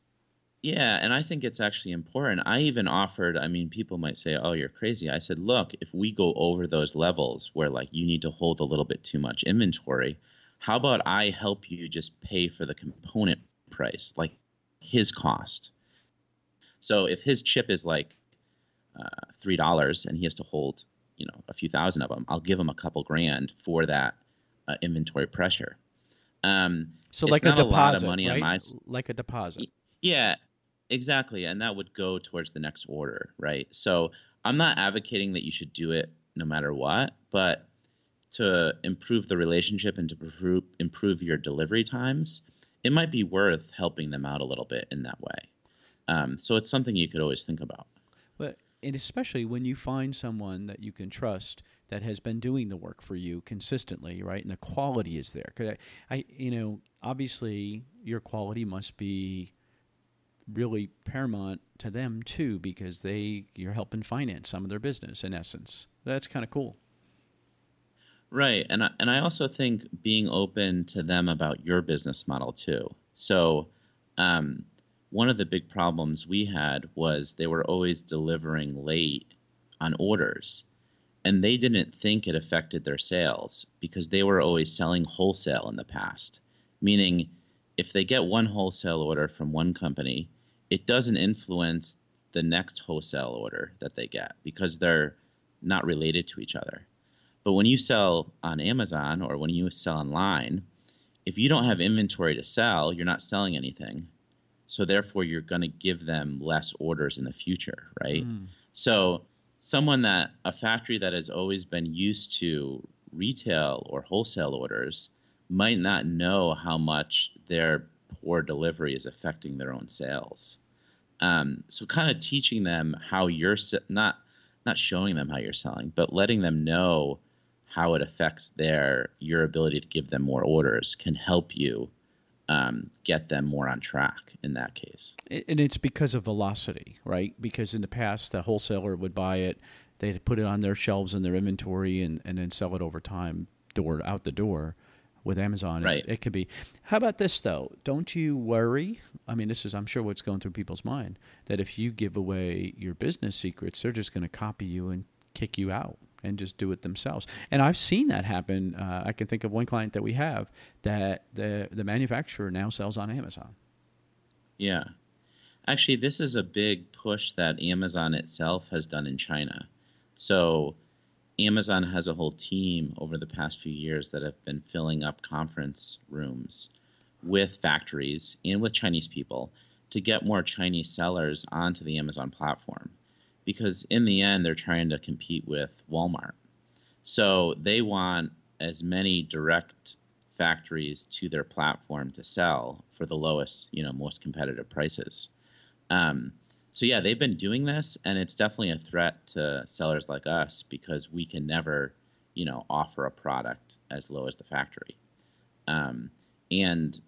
[SPEAKER 1] yeah, and I think it's actually important. I even offered. I mean, people might say, "Oh, you're crazy." I said, "Look, if we go over those levels where like you need to hold a little bit too much inventory, how about I help you just pay for the component price, like his cost?" So if his chip is like uh, three dollars and he has to hold you know a few thousand of them, I'll give him a couple grand for that uh, inventory pressure. Um,
[SPEAKER 3] so like a deposit, a money right? My, like a deposit.
[SPEAKER 1] Yeah, exactly, and that would go towards the next order, right? So I'm not advocating that you should do it no matter what, but to improve the relationship and to improve, improve your delivery times, it might be worth helping them out a little bit in that way. Um, so it's something you could always think about.
[SPEAKER 3] But and especially when you find someone that you can trust that has been doing the work for you consistently, right? And the quality is there. Cause I, I you know, obviously your quality must be really paramount to them too, because they you're helping finance some of their business in essence. That's kind of cool.
[SPEAKER 1] Right, and I, and I also think being open to them about your business model too. So, um, one of the big problems we had was they were always delivering late on orders and they didn't think it affected their sales because they were always selling wholesale in the past meaning if they get one wholesale order from one company it doesn't influence the next wholesale order that they get because they're not related to each other. But when you sell on amazon or when you sell online if you don't have inventory to sell you're not selling anything. So therefore you're going to give them less orders in the future right? Mm. so someone that a factory that has always been used to retail or wholesale orders might not know how much their poor delivery is affecting their own sales um, so kind of teaching them how you're not not showing them how you're selling but letting them know how it affects their your ability to give them more orders can help you um, get them more on track in that case.
[SPEAKER 3] And it's because of velocity, right? Because in the past, the wholesaler would buy it, they'd put it on their shelves in their inventory, and, and then sell it over time, door out the door. With Amazon,
[SPEAKER 1] right.
[SPEAKER 3] it, it could be. How about this though? Don't you worry? I mean, this is, I'm sure, what's going through people's mind that if you give away your business secrets, they're just going to copy you and kick you out and just do it themselves. And I've seen that happen. Uh, I can think of one client that we have that the the manufacturer now sells on Amazon.
[SPEAKER 1] Yeah. Actually, this is a big push that Amazon itself has done in China. So, Amazon has a whole team over the past few years that have been filling up conference rooms with factories and with Chinese people to get more Chinese sellers onto the Amazon platform because in the end they're trying to compete with Walmart. So they want as many direct factories to their platform to sell for the lowest, you know, most competitive prices. Um, so yeah, they've been doing this, and it's definitely a threat to sellers like us because we can never, you know, offer a product as low as the factory. Um, and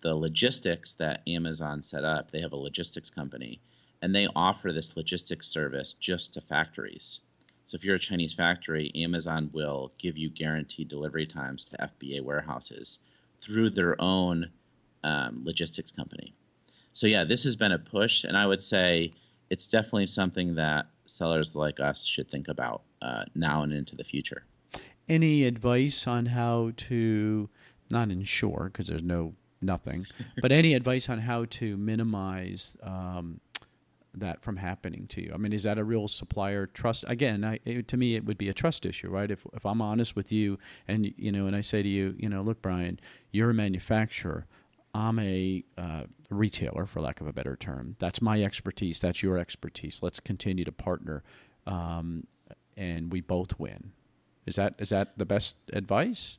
[SPEAKER 1] the logistics that Amazon set up, they have a logistics company and they offer this logistics service just to factories. So if you're a Chinese factory, Amazon will give you guaranteed delivery times to FBA warehouses through their own um, logistics company. So yeah, this has been a push, and I would say it's definitely something that sellers like us should think about uh, now and into the future.
[SPEAKER 3] Any advice on how to not insure because there's no nothing, but any advice on how to minimize um, that from happening to you? I mean, is that a real supplier trust? Again, I, it, to me, it would be a trust issue, right? If if I'm honest with you, and you know, and I say to you, you know, look, Brian, you're a manufacturer. I'm a uh, retailer, for lack of a better term. That's my expertise. That's your expertise. Let's continue to partner, um, and we both win. Is that is that the best advice?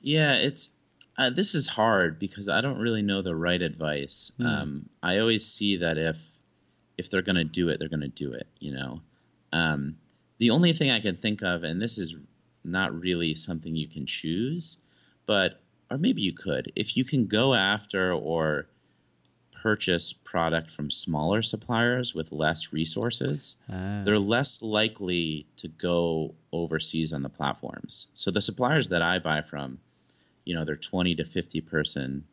[SPEAKER 1] Yeah, it's uh, this is hard because I don't really know the right advice. Mm. Um, I always see that if if they're going to do it, they're going to do it. You know, um, the only thing I can think of, and this is not really something you can choose, but or maybe you could, if you can go after or purchase product from smaller suppliers with less resources,
[SPEAKER 3] Ah.
[SPEAKER 1] they're less likely to go overseas on the platforms. So the suppliers that I buy from, you know, they're 20 to 50 person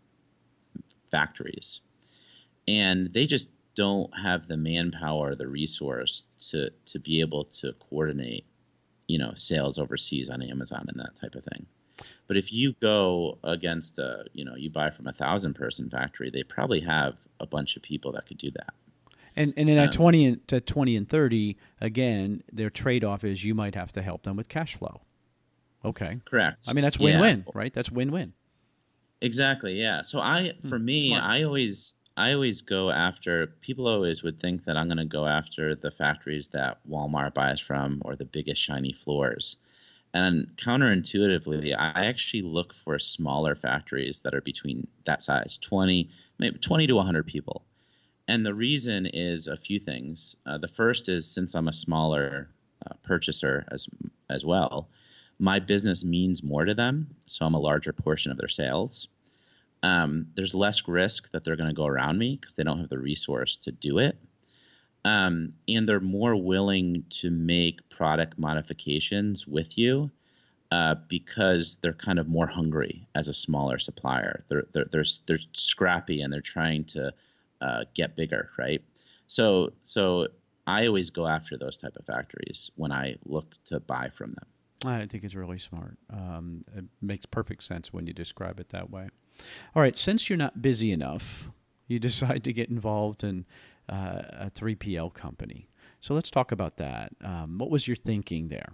[SPEAKER 1] factories. And they just don't have the manpower, the resource to to be able to coordinate, you know, sales overseas on Amazon and that type of thing. But if you go against a, you know, you buy from a thousand person factory, they probably have a bunch of people that could do that.
[SPEAKER 3] And and then at
[SPEAKER 1] Um,
[SPEAKER 3] twenty and to twenty and thirty, again, their trade off is you might have to help them with cash flow. Okay.
[SPEAKER 1] Correct.
[SPEAKER 3] I mean that's
[SPEAKER 1] Yeah.
[SPEAKER 3] win win, right? That's win win.
[SPEAKER 1] Exactly. Yeah. So I, for
[SPEAKER 3] Hmm,
[SPEAKER 1] me,
[SPEAKER 3] smart.
[SPEAKER 1] I always, I always go after. People always would think that I'm going to go after the factories that Walmart buys from or the biggest shiny floors. And counterintuitively, I actually look for smaller factories that are between that size, 20, maybe 20 to 100 people. And the reason is a few things. Uh, the first is since I'm a smaller uh, purchaser as as well, my business means more to them, so I'm a larger portion of their sales. Um, there's less risk that they're going to go around me because they don't have the resource to do it. Um, and they're more willing to make product modifications with you uh, because they're kind of more hungry as a smaller supplier. They're they're they're, they're scrappy and they're trying to uh, get bigger, right? So so I always go after those type of factories when I look to buy from them.
[SPEAKER 3] I think it's really smart. Um, it makes perfect sense when you describe it that way. All right, since you're not busy enough, you decide to get involved in uh, a 3PL company. So let's talk about that. Um, what was your thinking there?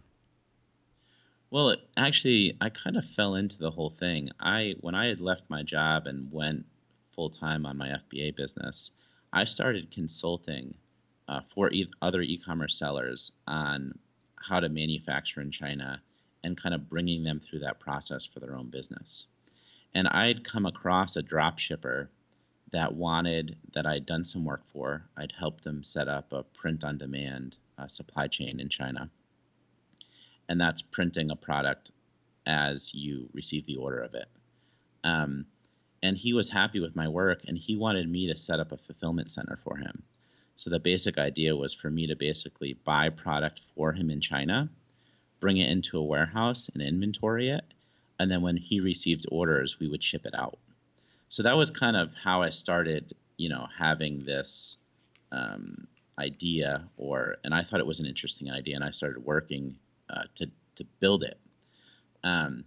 [SPEAKER 1] Well, it, actually, I kind of fell into the whole thing. I when I had left my job and went full time on my FBA business, I started consulting uh, for e- other e-commerce sellers on how to manufacture in China and kind of bringing them through that process for their own business. And I'd come across a drop shipper that wanted that I'd done some work for. I'd helped them set up a print on demand uh, supply chain in China and that's printing a product as you receive the order of it. Um, and he was happy with my work, and he wanted me to set up a fulfillment center for him. So the basic idea was for me to basically buy product for him in China, bring it into a warehouse and inventory it, and then when he received orders, we would ship it out. So that was kind of how I started, you know, having this um, idea, or and I thought it was an interesting idea, and I started working uh, to to build it. Um,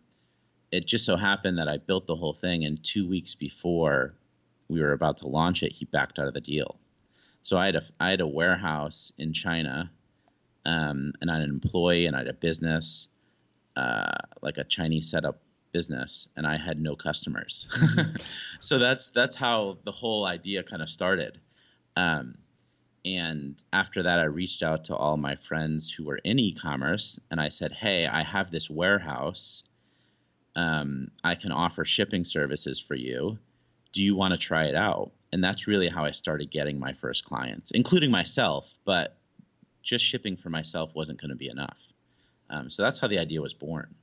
[SPEAKER 1] it just so happened that I built the whole thing, and two weeks before we were about to launch it, he backed out of the deal. So I had a I had a warehouse in China, um, and I had an employee, and I had a business, uh, like a Chinese setup business, and I had no customers. so that's that's how the whole idea kind of started. Um, and after that, I reached out to all my friends who were in e-commerce, and I said, "Hey, I have this warehouse. Um, I can offer shipping services for you. Do you want to try it out?" And that's really how I started getting my first clients, including myself. But just shipping for myself wasn't going to be enough. Um, so that's how the idea was born.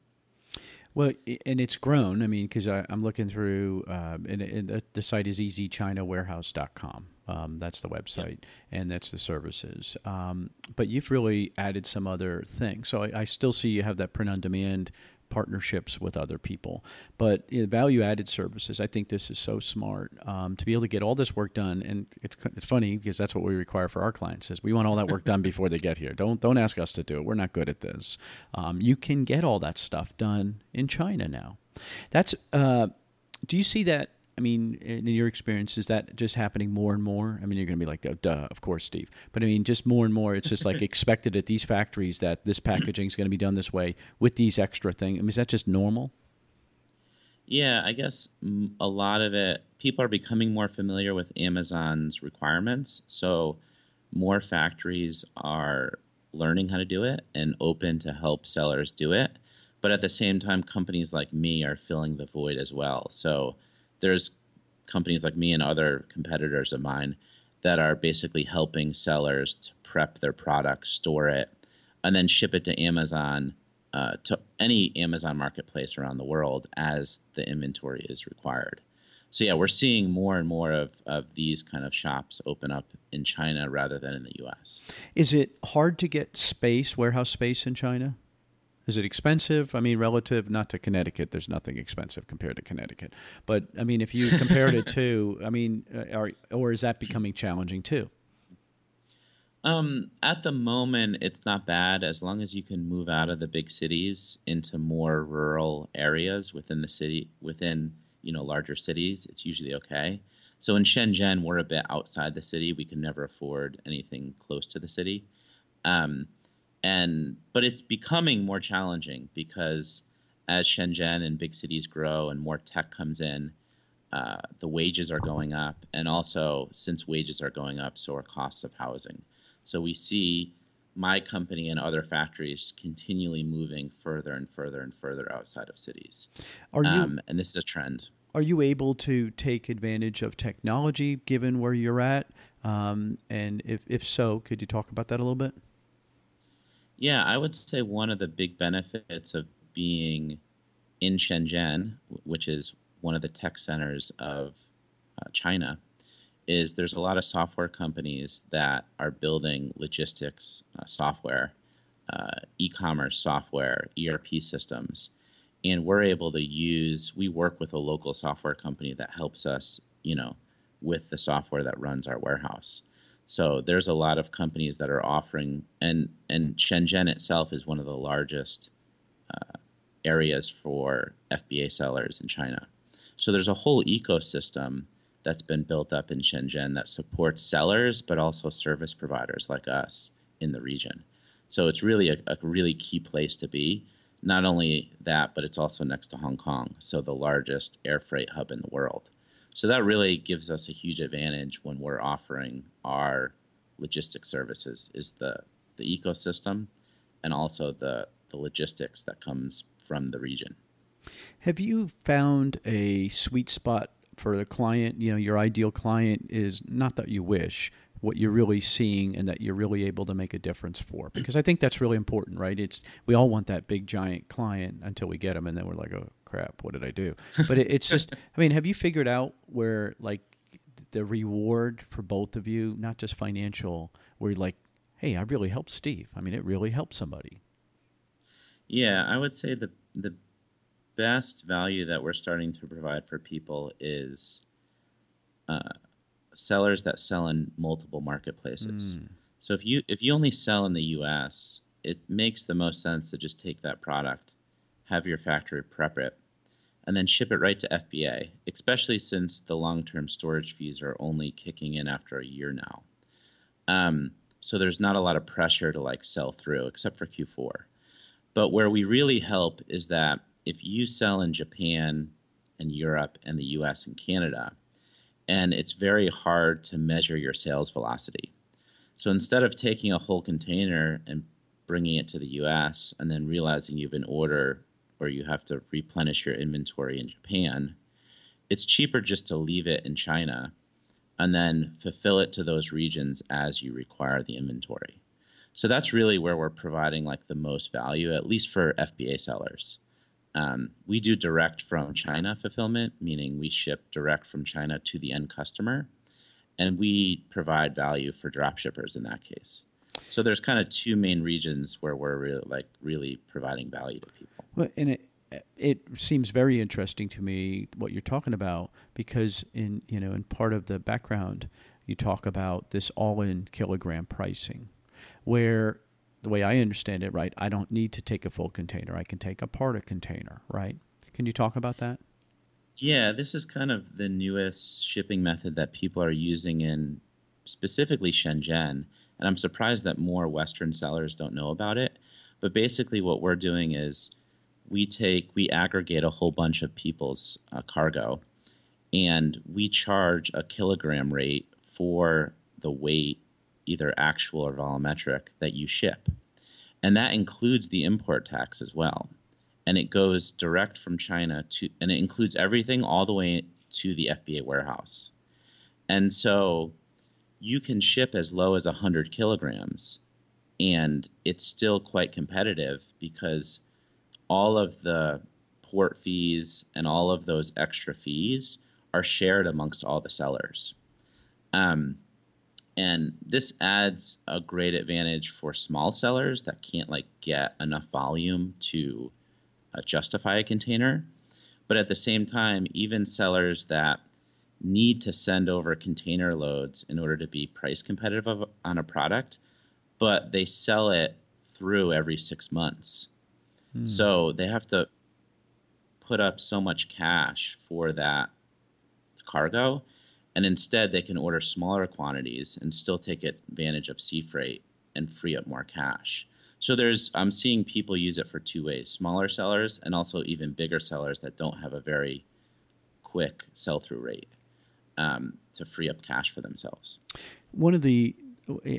[SPEAKER 3] Well, and it's grown. I mean, because I'm looking through, um, and, and the, the site is easychinawarehouse.com. Um, that's the website, and that's the services. Um, but you've really added some other things. So I, I still see you have that print on demand partnerships with other people. But value added services, I think this is so smart um, to be able to get all this work done. And it's, it's funny because that's what we require for our clients is we want all that work done before they get here. Don't don't ask us to do it. We're not good at this. Um, you can get all that stuff done in China now. That's. Uh, do you see that? I mean, in your experience, is that just happening more and more? I mean, you're going to be like, oh, duh, of course, Steve. But I mean, just more and more, it's just like expected at these factories that this packaging is going to be done this way with these extra things. I mean, is that just normal?
[SPEAKER 1] Yeah, I guess a lot of it, people are becoming more familiar with Amazon's requirements. So more factories are learning how to do it and open to help sellers do it. But at the same time, companies like me are filling the void as well. So there's companies like me and other competitors of mine that are basically helping sellers to prep their product, store it, and then ship it to Amazon uh, to any Amazon marketplace around the world as the inventory is required. so yeah, we're seeing more and more of, of these kind of shops open up in China rather than in the U.S.
[SPEAKER 3] Is it hard to get space, warehouse space in China? Is it expensive? I mean, relative not to Connecticut, there's nothing expensive compared to Connecticut. But I mean, if you compared it to, I mean, uh, are, or is that becoming challenging too?
[SPEAKER 1] Um, at the moment, it's not bad as long as you can move out of the big cities into more rural areas within the city, within you know larger cities. It's usually okay. So in Shenzhen, we're a bit outside the city. We can never afford anything close to the city. Um, and but it's becoming more challenging because as Shenzhen and big cities grow and more tech comes in, uh, the wages are going up, and also since wages are going up, so are costs of housing. So we see my company and other factories continually moving further and further and further outside of cities. Are you, um, and this is a trend.
[SPEAKER 3] Are you able to take advantage of technology given where you're at? Um, and if, if so, could you talk about that a little bit?
[SPEAKER 1] Yeah, I would say one of the big benefits of being in Shenzhen, which is one of the tech centers of uh, China, is there's a lot of software companies that are building logistics uh, software, uh, e-commerce software, ERP systems, and we're able to use. We work with a local software company that helps us, you know, with the software that runs our warehouse. So there's a lot of companies that are offering, and and Shenzhen itself is one of the largest uh, areas for FBA sellers in China. So there's a whole ecosystem that's been built up in Shenzhen that supports sellers, but also service providers like us in the region. So it's really a, a really key place to be. Not only that, but it's also next to Hong Kong, so the largest air freight hub in the world. So that really gives us a huge advantage when we're offering our logistics services is the the ecosystem and also the the logistics that comes from the region.
[SPEAKER 3] Have you found a sweet spot for the client? You know, your ideal client is not that you wish, what you're really seeing and that you're really able to make a difference for because i think that's really important right it's we all want that big giant client until we get them and then we're like oh crap what did i do but it, it's just i mean have you figured out where like the reward for both of you not just financial where you're like hey i really helped steve i mean it really helped somebody
[SPEAKER 1] yeah i would say the the best value that we're starting to provide for people is uh, sellers that sell in multiple marketplaces. Mm. So if you if you only sell in the U.S., it makes the most sense to just take that product, have your factory prep it, and then ship it right to FBA. Especially since the long-term storage fees are only kicking in after a year now. Um, so there's not a lot of pressure to like sell through, except for Q4. But where we really help is that if you sell in Japan and Europe and the US and Canada, and it's very hard to measure your sales velocity. So instead of taking a whole container and bringing it to the US and then realizing you've an order or you have to replenish your inventory in Japan, it's cheaper just to leave it in China and then fulfill it to those regions as you require the inventory. So that's really where we're providing like the most value, at least for FBA sellers. Um, we do direct from China fulfillment, meaning we ship direct from China to the end customer, and we provide value for drop shippers in that case. So there's kind of two main regions where we're really like really providing value to people.
[SPEAKER 3] Well, and it it seems very interesting to me what you're talking about because in you know in part of the background you talk about this all-in kilogram pricing, where the way I understand it, right, I don't need to take a full container. I can take a part of container, right? Can you talk about that?
[SPEAKER 1] Yeah, this is kind of the newest shipping method that people are using in specifically Shenzhen. And I'm surprised that more Western sellers don't know about it. But basically, what we're doing is we take, we aggregate a whole bunch of people's uh, cargo and we charge a kilogram rate for the weight either actual or volumetric, that you ship. And that includes the import tax as well. And it goes direct from China to, and it includes everything all the way to the FBA warehouse. And so you can ship as low as 100 kilograms, and it's still quite competitive because all of the port fees and all of those extra fees are shared amongst all the sellers. Um, and this adds a great advantage for small sellers that can't like get enough volume to uh, justify a container. But at the same time, even sellers that need to send over container loads in order to be price competitive on a product, but they sell it through every six months. Hmm. So they have to put up so much cash for that cargo and instead they can order smaller quantities and still take advantage of sea freight and free up more cash. So there's I'm seeing people use it for two ways: smaller sellers and also even bigger sellers that don't have a very quick sell-through rate um, to free up cash for themselves.
[SPEAKER 3] One of the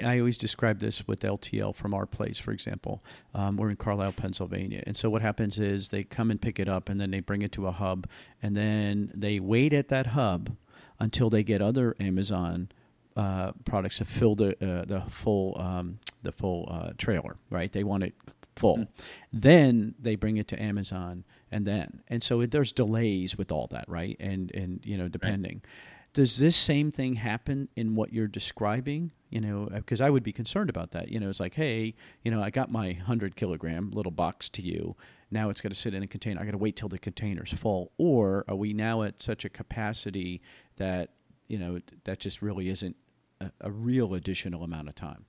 [SPEAKER 3] I always describe this with LTL from our place, for example. Um, we're in Carlisle, Pennsylvania. And so what happens is they come and pick it up and then they bring it to a hub and then they wait at that hub until they get other Amazon uh, products to fill the uh, the full um, the full uh, trailer, right? They want it full. Mm-hmm. Then they bring it to Amazon, and then and so there's delays with all that, right? And and you know depending. Right. Does this same thing happen in what you're describing? You know, uh, because I would be concerned about that. You know, it's like, hey, you know, I got my hundred kilogram little box to you. Now it's got to sit in a container. I got to wait till the container's full. Or are we now at such a capacity that you know that just really isn't a, a real additional amount of time?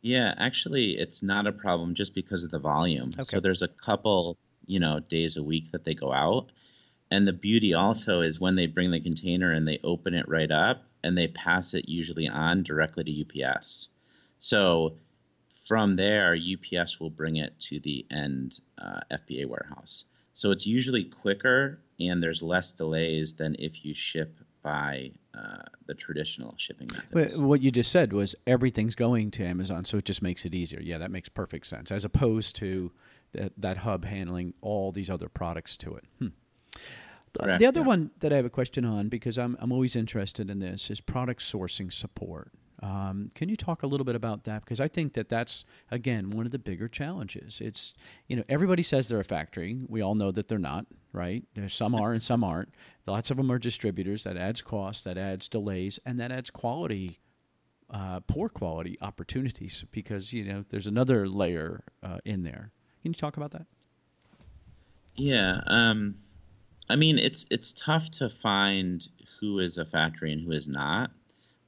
[SPEAKER 1] Yeah, actually, it's not a problem just because of the volume. Okay. So there's a couple, you know, days a week that they go out. And the beauty also is when they bring the container and they open it right up and they pass it usually on directly to UPS. So from there, UPS will bring it to the end uh, FBA warehouse. So it's usually quicker and there's less delays than if you ship by uh, the traditional shipping methods.
[SPEAKER 3] What you just said was everything's going to Amazon, so it just makes it easier. Yeah, that makes perfect sense, as opposed to that, that hub handling all these other products to it. Hmm. Correct, the other yeah. one that I have a question on, because I'm, I'm always interested in this, is product sourcing support. Um, can you talk a little bit about that? Because I think that that's again one of the bigger challenges. It's you know everybody says they're a factory. We all know that they're not, right? There's some are and some aren't. Lots of them are distributors. That adds cost, that adds delays, and that adds quality, uh, poor quality opportunities. Because you know there's another layer uh, in there. Can you talk about that?
[SPEAKER 1] Yeah. Um, I mean, it's it's tough to find who is a factory and who is not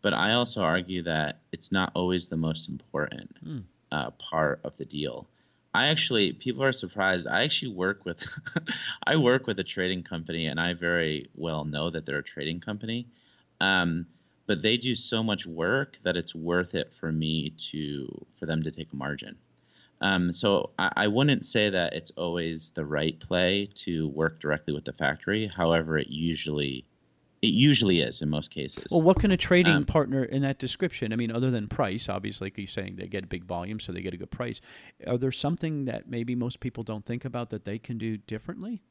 [SPEAKER 1] but I also argue that it's not always the most important mm. uh, part of the deal. I actually, people are surprised. I actually work with, I work with a trading company, and I very well know that they're a trading company. Um, but they do so much work that it's worth it for me to for them to take a margin. Um, so I, I, wouldn't say that it's always the right play to work directly with the factory. However, it usually it usually is in most cases.
[SPEAKER 3] Well, what can a trading um, partner in that description? I mean, other than price, obviously, like you're saying, they get a big volume, so they get a good price. Are there something that maybe most people don't think about that they can do differently?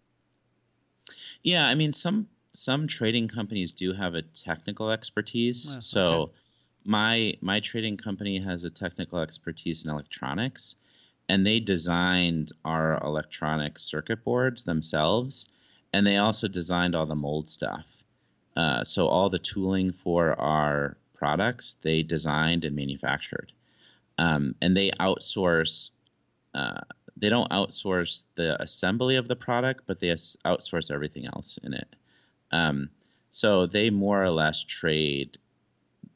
[SPEAKER 1] Yeah, I mean, some some trading companies do have a technical expertise. Oh, so, okay. my my trading company has a technical expertise in electronics, and they designed our electronic circuit boards themselves, and they also designed all the mold stuff. Uh, so all the tooling for our products they designed and manufactured, um, and they outsource. Uh, they don't outsource the assembly of the product, but they outsource everything else in it. Um, so they more or less trade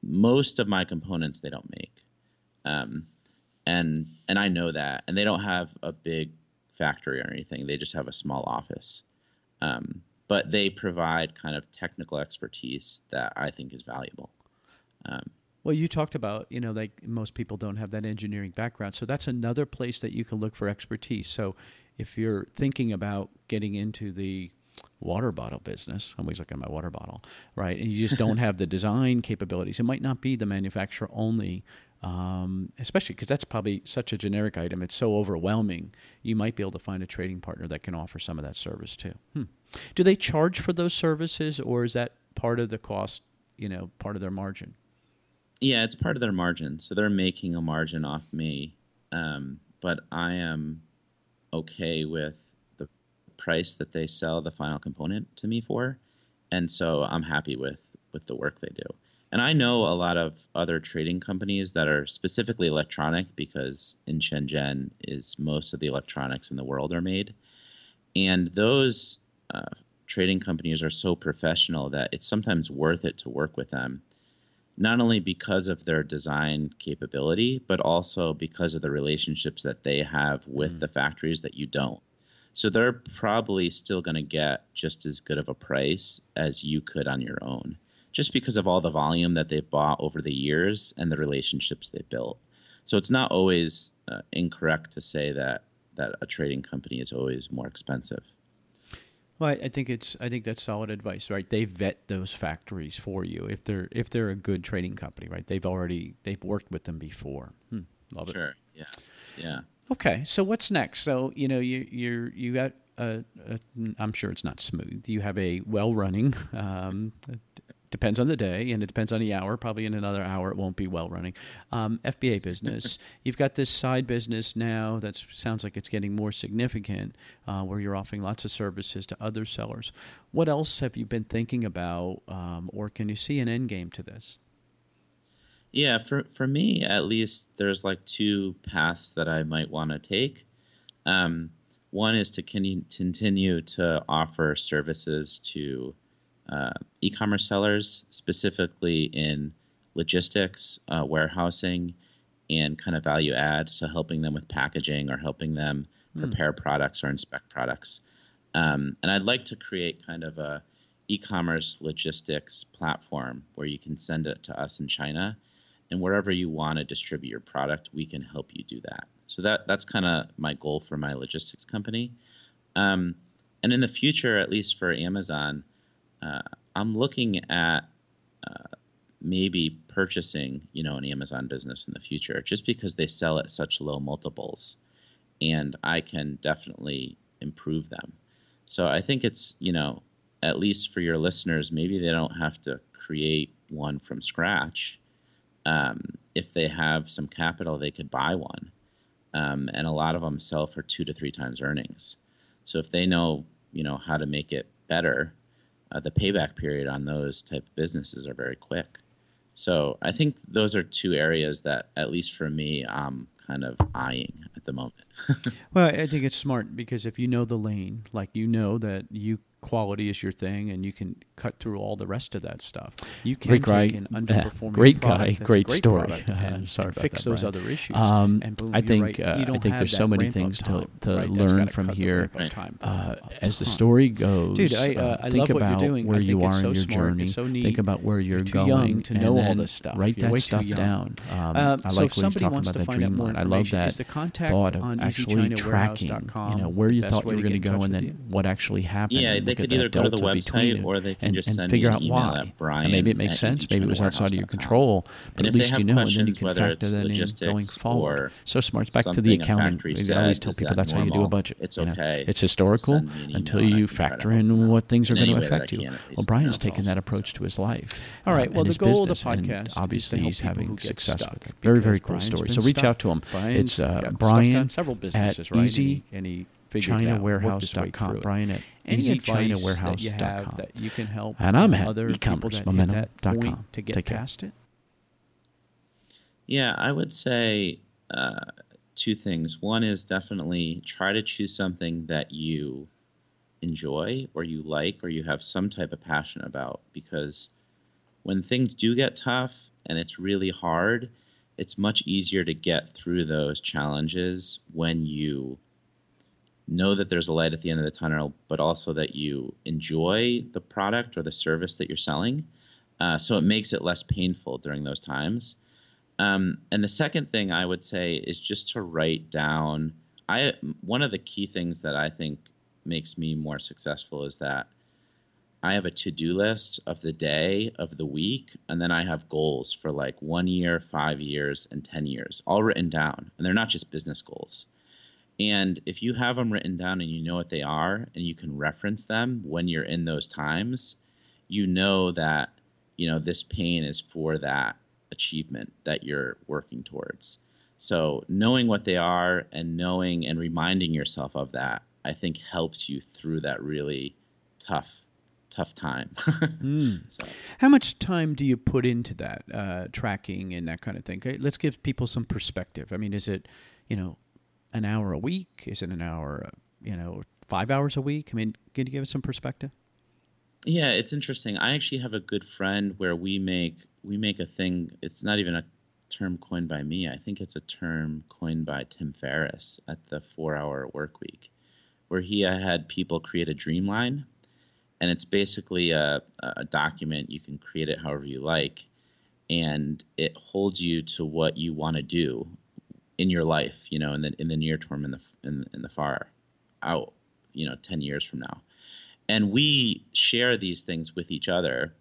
[SPEAKER 1] most of my components. They don't make, um, and and I know that. And they don't have a big factory or anything. They just have a small office. Um, but they provide kind of technical expertise that I think is valuable.
[SPEAKER 3] Um, well, you talked about, you know, like most people don't have that engineering background. So that's another place that you can look for expertise. So if you're thinking about getting into the water bottle business, I'm always looking at my water bottle, right? And you just don't have the design capabilities. It might not be the manufacturer only um, especially because that's probably such a generic item. It's so overwhelming. You might be able to find a trading partner that can offer some of that service too. Hmm. Do they charge for those services, or is that part of the cost? You know, part of their margin.
[SPEAKER 1] Yeah, it's part of their margin. So they're making a margin off me, um, but I am okay with the price that they sell the final component to me for, and so I'm happy with with the work they do. And I know a lot of other trading companies that are specifically electronic because in Shenzhen is most of the electronics in the world are made, and those uh, trading companies are so professional that it's sometimes worth it to work with them not only because of their design capability, but also because of the relationships that they have with mm. the factories that you don't. So they're probably still going to get just as good of a price as you could on your own, just because of all the volume that they've bought over the years and the relationships they've built. So it's not always uh, incorrect to say that that a trading company is always more expensive.
[SPEAKER 3] Well, I, I think it's I think that's solid advice, right? They vet those factories for you if they're if they're a good trading company, right? They've already they've worked with them before. Hmm, love
[SPEAKER 1] sure. it. Sure. Yeah. Yeah.
[SPEAKER 3] Okay. So what's next? So you know you you're you got a, a I'm sure it's not smooth. You have a well running um, depends on the day and it depends on the hour. Probably in another hour it won't be well running. Um, FBA business. You've got this side business now that sounds like it's getting more significant, uh, where you're offering lots of services to other sellers. What else have you been thinking about, um, or can you see an end game to this?
[SPEAKER 1] Yeah, for for me at least, there's like two paths that I might want to take. Um, one is to continue to offer services to uh, e-commerce sellers, specifically in logistics, uh, warehousing, and kind of value add. So helping them with packaging or helping them hmm. prepare mm. products or inspect products. Um, and I'd like to create kind of a e-commerce logistics platform where you can send it to us in China, and wherever you want to distribute your product, we can help you do that. So that that's kind of my goal for my logistics company. Um, and in the future, at least for Amazon, uh, I'm looking at uh, maybe purchasing, you know, an Amazon business in the future, just because they sell at such low multiples, and I can definitely improve them. So I think it's, you know, at least for your listeners, maybe they don't have to create one from scratch. Um, if they have some capital, they could buy one, um, and a lot of them sell for two to three times earnings. So if they know, you know, how to make it better, uh, the payback period on those type of businesses are very quick. So I think those are two areas that, at least for me, I'm kind of eyeing at the moment.
[SPEAKER 3] well, I think it's smart because if you know the lane, like you know that you quality is your thing and you can cut through all the rest of that stuff. You can
[SPEAKER 4] great guy, an underperforming great guy, great, great, story.
[SPEAKER 3] and sorry fix that, those Brian. other issues.
[SPEAKER 4] Um, I think right, uh, I think there's so many things to, to right, learn from here. Uh, as the story goes, Dude, I, uh, I think about where you are in your journey. Think about where you're going
[SPEAKER 3] to know all this stuff.
[SPEAKER 4] Write that stuff down. Um, uh, I like when he's talking about that dream line. I love that thought of actually tracking. You know where you thought you were going to go and then what actually happened
[SPEAKER 1] they could either go to the website or they can
[SPEAKER 4] and,
[SPEAKER 1] just
[SPEAKER 4] and
[SPEAKER 1] send
[SPEAKER 4] figure
[SPEAKER 1] out
[SPEAKER 4] why. And maybe it makes sense. Maybe it was outside of your control, but at least you know, and then you can factor that in going forward. So smart. Back to the accounting. I always tell people that's how you do a budget.
[SPEAKER 1] It's okay.
[SPEAKER 4] It's historical until you factor in what things are going to affect you. Well, Brian's taken that approach to his life.
[SPEAKER 3] All right. Well, the goal of the podcast,
[SPEAKER 4] obviously, he's having success with it. Very, very cool story. So reach out to him. It's uh, Brian at Easy ChinaWarehouse.com. Brian at easychinawarehouse.com.
[SPEAKER 3] That you can help
[SPEAKER 4] and I'm at other ecommercemomentum.com.
[SPEAKER 3] To get Take past care. it?
[SPEAKER 1] Yeah, I would say uh, two things. One is definitely try to choose something that you enjoy or you like or you have some type of passion about because when things do get tough and it's really hard, it's much easier to get through those challenges when you know that there's a light at the end of the tunnel, but also that you enjoy the product or the service that you're selling. Uh, so it makes it less painful during those times. Um, and the second thing I would say is just to write down. I one of the key things that I think makes me more successful is that I have a to-do list of the day, of the week, and then I have goals for like one year, five years, and ten years, all written down. And they're not just business goals. And if you have them written down and you know what they are and you can reference them when you're in those times, you know that, you know, this pain is for that achievement that you're working towards. So knowing what they are and knowing and reminding yourself of that, I think helps you through that really tough tough time. mm.
[SPEAKER 3] so. How much time do you put into that uh, tracking and that kind of thing? Let's give people some perspective. I mean, is it you know an hour a week? Is it an hour? Uh, you know, five hours a week? I mean, can you give us some perspective?
[SPEAKER 1] Yeah, it's interesting. I actually have a good friend where we make we make a thing. It's not even a term coined by me. I think it's a term coined by Tim Ferriss at the Four Hour Work Week, where he had people create a dream line, and it's basically a, a document. You can create it however you like, and it holds you to what you want to do in your life. You know, in the in the near term, in the in, in the far out. You know, ten years from now and we share these things with each other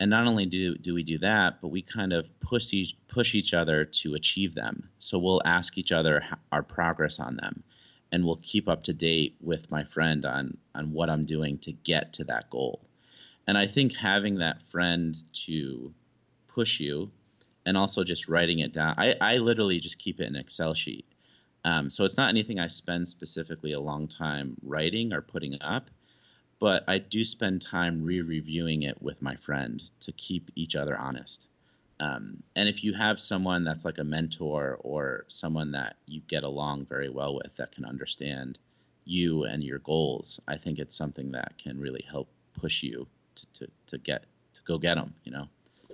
[SPEAKER 1] and not only do, do we do that but we kind of push each, push each other to achieve them so we'll ask each other our progress on them and we'll keep up to date with my friend on on what i'm doing to get to that goal and i think having that friend to push you and also just writing it down i, I literally just keep it in excel sheet um, so it's not anything i spend specifically a long time writing or putting up but I do spend time re-reviewing it with my friend to keep each other honest. Um, and if you have someone that's like a mentor or someone that you get along very well with that can understand you and your goals, I think it's something that can really help push you to, to, to get to go get them. You know,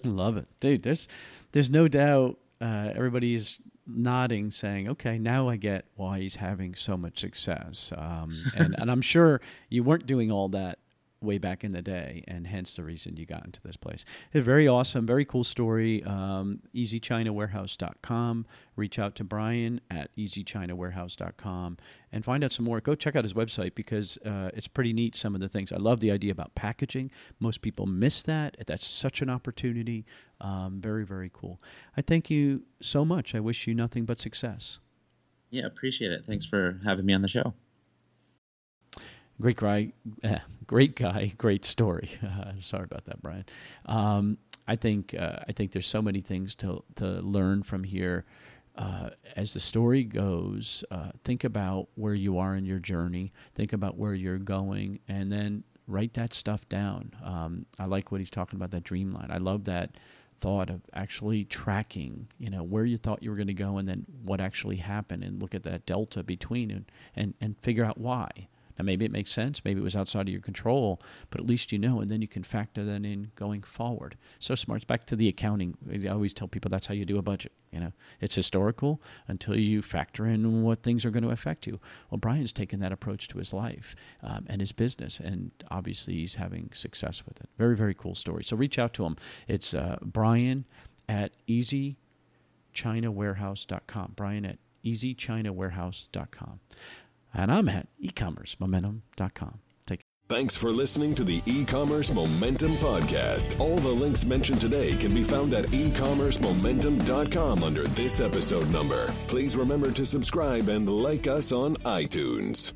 [SPEAKER 3] love it, dude. There's there's no doubt uh, everybody's nodding, saying, "Okay, now I get why he's having so much success." Um, and and I'm sure you weren't doing all that way back in the day, and hence the reason you got into this place. Very awesome, very cool story. Um, EasyChinaWarehouse.com. Reach out to Brian at EasyChinaWarehouse.com and find out some more. Go check out his website because uh, it's pretty neat. Some of the things I love the idea about packaging. Most people miss that. That's such an opportunity. Um, very very cool. I thank you so much. I wish you nothing but success.
[SPEAKER 1] Yeah, appreciate it. Thanks for having me on the show.
[SPEAKER 3] Great guy, uh, great guy, great story. Uh, sorry about that, Brian. Um, I think uh, I think there's so many things to to learn from here. Uh, as the story goes, uh, think about where you are in your journey. Think about where you're going, and then write that stuff down. Um, I like what he's talking about that dream line. I love that thought of actually tracking, you know, where you thought you were going to go and then what actually happened and look at that delta between and, and, and figure out why. Now, maybe it makes sense, maybe it was outside of your control, but at least you know, and then you can factor that in going forward. So smart. Back to the accounting. I always tell people that's how you do a budget. You know, it's historical until you factor in what things are going to affect you. Well, Brian's taken that approach to his life um, and his business, and obviously he's having success with it. Very, very cool story. So reach out to him. It's uh, Brian at easychinawarehouse.com. Brian at easychinawarehouse.com. And I'm at ecommercemomentum.com. Take care.
[SPEAKER 2] Thanks for listening to the e-commerce momentum podcast. All the links mentioned today can be found at ecommercemomentum.com under this episode number. Please remember to subscribe and like us on iTunes.